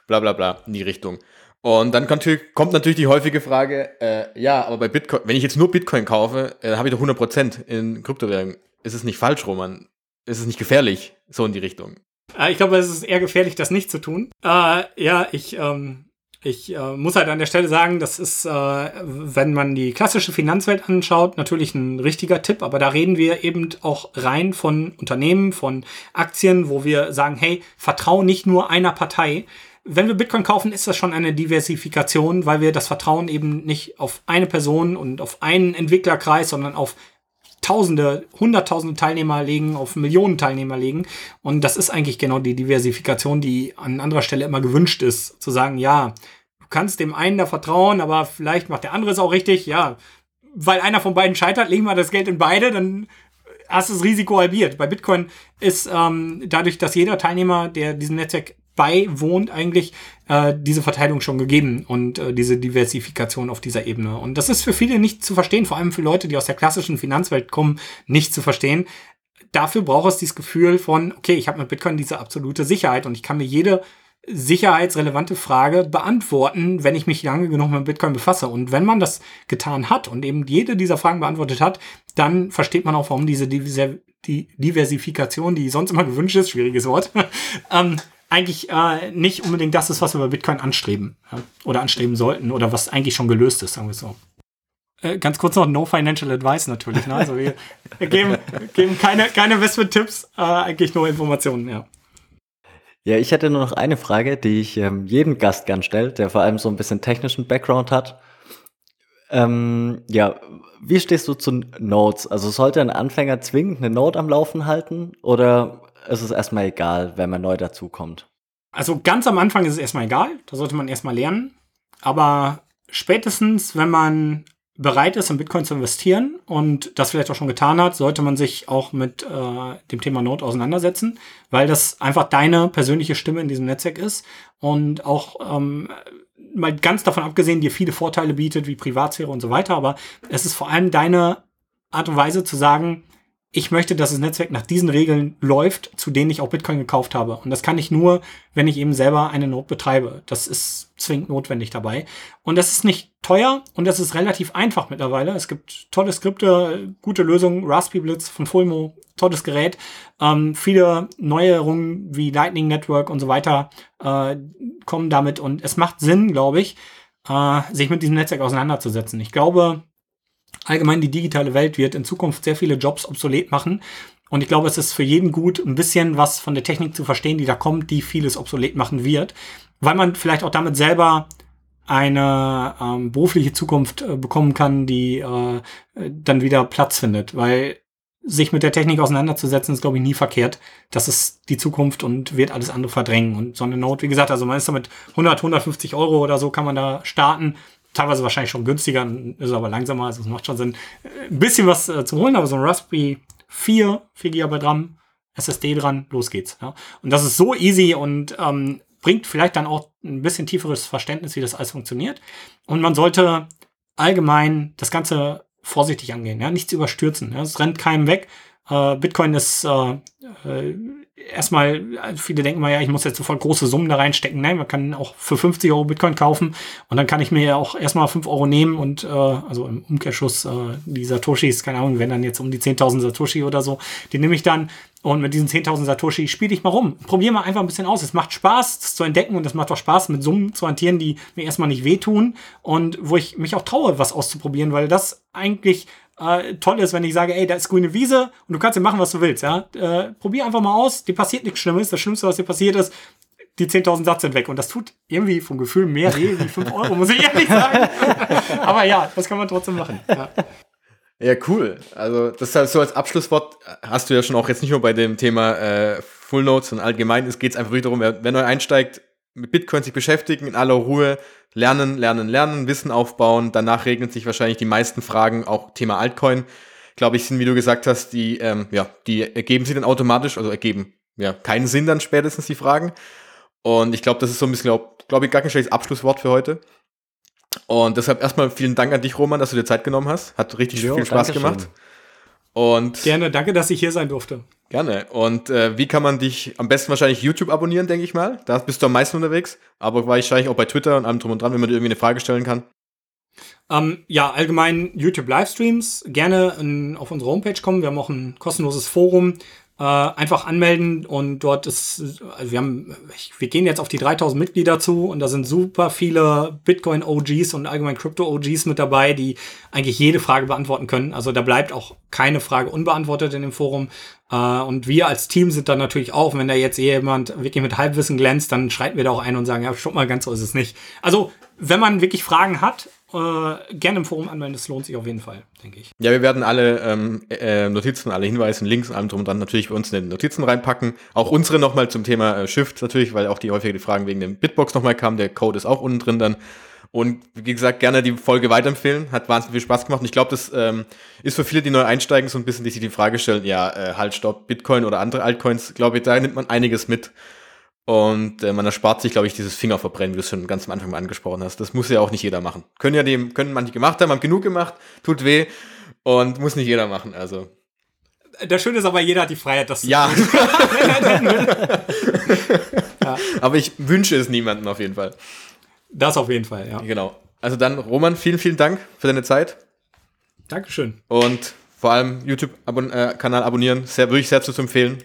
bla bla bla, in die Richtung. Und dann kommt, natürlich die häufige Frage, äh, ja, aber bei Bitcoin, wenn ich jetzt nur Bitcoin kaufe, äh, habe ich doch 100% in Kryptowährungen. Ist es nicht falsch, Roman? Ist es nicht gefährlich, so in die Richtung? Äh, ich glaube, es ist eher gefährlich, das nicht zu tun. Äh, ja, ich, ähm, ich äh, muss halt an der Stelle sagen, das ist, äh, wenn man die klassische Finanzwelt anschaut, natürlich ein richtiger Tipp, aber da reden wir eben auch rein von Unternehmen, von Aktien, wo wir sagen, hey, vertrau nicht nur einer Partei. Wenn wir Bitcoin kaufen, ist das schon eine Diversifikation, weil wir das Vertrauen eben nicht auf eine Person und auf einen Entwicklerkreis, sondern auf Tausende, Hunderttausende Teilnehmer legen, auf Millionen Teilnehmer legen. Und das ist eigentlich genau die Diversifikation, die an anderer Stelle immer gewünscht ist. Zu sagen, ja, du kannst dem einen da vertrauen, aber vielleicht macht der andere es auch richtig. Ja, weil einer von beiden scheitert, legen wir das Geld in beide, dann hast du das Risiko halbiert. Bei Bitcoin ist ähm, dadurch, dass jeder Teilnehmer, der diesem Netzwerk beiwohnt, eigentlich äh, diese Verteilung schon gegeben und äh, diese Diversifikation auf dieser Ebene. Und das ist für viele nicht zu verstehen, vor allem für Leute, die aus der klassischen Finanzwelt kommen, nicht zu verstehen. Dafür braucht es dieses Gefühl von, okay, ich habe mit Bitcoin diese absolute Sicherheit und ich kann mir jede sicherheitsrelevante Frage beantworten, wenn ich mich lange genug mit Bitcoin befasse. Und wenn man das getan hat und eben jede dieser Fragen beantwortet hat, dann versteht man auch, warum diese Diversifikation, die sonst immer gewünscht ist, schwieriges Wort, ähm, eigentlich äh, nicht unbedingt das ist, was wir bei Bitcoin anstreben ja? oder anstreben sollten oder was eigentlich schon gelöst ist, sagen wir so. Äh, ganz kurz noch No Financial Advice natürlich. Ne? Also wir, geben, geben keine, keine Investment-Tipps, äh, eigentlich nur Informationen, ja. Ja, ich hätte nur noch eine Frage, die ich ähm, jedem Gast gern stelle, der vor allem so ein bisschen technischen Background hat. Ähm, ja, wie stehst du zu Nodes? Also sollte ein Anfänger zwingend eine Node am Laufen halten oder ist es erstmal egal, wenn man neu dazukommt. Also ganz am Anfang ist es erstmal egal, da sollte man erstmal lernen. Aber spätestens, wenn man bereit ist, in Bitcoin zu investieren und das vielleicht auch schon getan hat, sollte man sich auch mit äh, dem Thema Node auseinandersetzen, weil das einfach deine persönliche Stimme in diesem Netzwerk ist und auch ähm, mal ganz davon abgesehen, dir viele Vorteile bietet, wie Privatsphäre und so weiter, aber es ist vor allem deine Art und Weise zu sagen, ich möchte, dass das Netzwerk nach diesen Regeln läuft, zu denen ich auch Bitcoin gekauft habe. Und das kann ich nur, wenn ich eben selber eine Node betreibe. Das ist zwingend notwendig dabei. Und das ist nicht teuer und das ist relativ einfach mittlerweile. Es gibt tolle Skripte, gute Lösungen, Raspberry Blitz von Fulmo, tolles Gerät. Ähm, viele Neuerungen wie Lightning Network und so weiter äh, kommen damit. Und es macht Sinn, glaube ich, äh, sich mit diesem Netzwerk auseinanderzusetzen. Ich glaube, allgemein die digitale Welt wird in Zukunft sehr viele Jobs obsolet machen. Und ich glaube, es ist für jeden gut, ein bisschen was von der Technik zu verstehen, die da kommt, die vieles obsolet machen wird, weil man vielleicht auch damit selber eine ähm, berufliche Zukunft äh, bekommen kann, die äh, dann wieder Platz findet, weil sich mit der Technik auseinanderzusetzen, ist, glaube ich, nie verkehrt. Das ist die Zukunft und wird alles andere verdrängen. Und so eine Note, wie gesagt, also man ist damit 100, 150 Euro oder so kann man da starten teilweise wahrscheinlich schon günstiger, ist aber langsamer, also es macht schon Sinn, ein bisschen was äh, zu holen, aber so ein Raspberry 4, 4 GB RAM, SSD dran, los geht's. Ja. Und das ist so easy und ähm, bringt vielleicht dann auch ein bisschen tieferes Verständnis, wie das alles funktioniert. Und man sollte allgemein das Ganze vorsichtig angehen, ja, nichts überstürzen. Ja. Es rennt keinem weg. Äh, Bitcoin ist äh, äh, erstmal, viele denken mal, ja, ich muss jetzt sofort große Summen da reinstecken. Nein, man kann auch für 50 Euro Bitcoin kaufen und dann kann ich mir ja auch erstmal 5 Euro nehmen und äh, also im Umkehrschluss äh, die Satoshis, keine Ahnung, wenn dann jetzt um die 10.000 Satoshi oder so, die nehme ich dann und mit diesen 10.000 Satoshi spiele ich mal rum. Probiere mal einfach ein bisschen aus. Es macht Spaß, das zu entdecken und es macht auch Spaß, mit Summen zu hantieren, die mir erstmal nicht wehtun und wo ich mich auch traue, was auszuprobieren, weil das eigentlich äh, toll ist, wenn ich sage, ey, da ist grüne Wiese und du kannst ja machen, was du willst. Ja? Äh, probier einfach mal aus, dir passiert nichts Schlimmes. Das Schlimmste, was dir passiert ist, die 10.000 Satz sind weg. Und das tut irgendwie vom Gefühl mehr weh wie 5 Euro, muss ich ehrlich sagen. Aber ja, das kann man trotzdem machen. Ja. Ja, cool. Also das ist halt so als Abschlusswort hast du ja schon auch jetzt nicht nur bei dem Thema äh, Full Notes und allgemein, es geht einfach darum, wer, wer neu einsteigt, mit Bitcoin sich beschäftigen, in aller Ruhe, lernen, lernen, lernen, Wissen aufbauen. Danach regnen sich wahrscheinlich die meisten Fragen, auch Thema Altcoin, glaube ich, sind, wie du gesagt hast, die, ähm, ja, die ergeben sich dann automatisch, also ergeben ja keinen Sinn dann spätestens die Fragen. Und ich glaube, das ist so ein bisschen, glaube glaub ich, gar kein schlechtes Abschlusswort für heute. Und deshalb erstmal vielen Dank an dich, Roman, dass du dir Zeit genommen hast. Hat richtig jo, viel Spaß gemacht. Und Gerne, danke, dass ich hier sein durfte. Gerne. Und äh, wie kann man dich am besten wahrscheinlich YouTube abonnieren, denke ich mal? Da bist du am meisten unterwegs. Aber wahrscheinlich auch bei Twitter und allem drum und dran, wenn man dir irgendwie eine Frage stellen kann. Ähm, ja, allgemein YouTube Livestreams. Gerne in, auf unsere Homepage kommen. Wir haben auch ein kostenloses Forum, äh, einfach anmelden und dort ist, also wir haben, wir gehen jetzt auf die 3000 Mitglieder zu und da sind super viele Bitcoin OGs und allgemein Crypto OGs mit dabei, die eigentlich jede Frage beantworten können. Also da bleibt auch keine Frage unbeantwortet in dem Forum. Äh, und wir als Team sind da natürlich auch, wenn da jetzt jemand wirklich mit Halbwissen glänzt, dann schreiten wir da auch ein und sagen, ja, stopp mal, ganz so ist es nicht. Also, wenn man wirklich Fragen hat, äh, gerne im Forum anmelden, das lohnt sich auf jeden Fall, denke ich. Ja, wir werden alle ähm, äh, Notizen, alle Hinweise, Links und allem drum und dann natürlich bei uns in den Notizen reinpacken. Auch unsere nochmal zum Thema äh, Shift natürlich, weil auch die häufige Fragen wegen dem Bitbox nochmal kamen. Der Code ist auch unten drin dann. Und wie gesagt, gerne die Folge weiterempfehlen. Hat wahnsinnig viel Spaß gemacht. Und ich glaube, das ähm, ist für viele, die neu einsteigen, so ein bisschen, die sich die Frage stellen, ja, äh, halt, stopp, Bitcoin oder andere Altcoins, glaube ich, da nimmt man einiges mit. Und äh, man erspart sich, glaube ich, dieses Fingerverbrennen, wie du es schon ganz am Anfang mal angesprochen hast. Das muss ja auch nicht jeder machen. Können ja dem, können manche gemacht haben, haben genug gemacht, tut weh und muss nicht jeder machen. Also. Das Schöne ist aber, jeder hat die Freiheit, das zu ja. ja. Aber ich wünsche es niemandem auf jeden Fall. Das auf jeden Fall, ja. Genau. Also dann, Roman, vielen, vielen Dank für deine Zeit. Dankeschön. Und vor allem YouTube-Kanal äh, abonnieren, sehr, wirklich sehr zu empfehlen.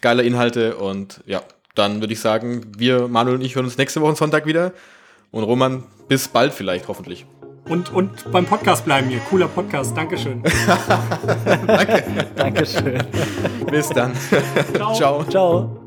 Geile Inhalte und ja, dann würde ich sagen, wir, Manuel und ich, hören uns nächste Woche Sonntag wieder. Und Roman, bis bald vielleicht, hoffentlich. Und, und beim Podcast bleiben hier. Cooler Podcast. Dankeschön. Danke. Dankeschön. Bis dann. Ciao. Ciao. Ciao.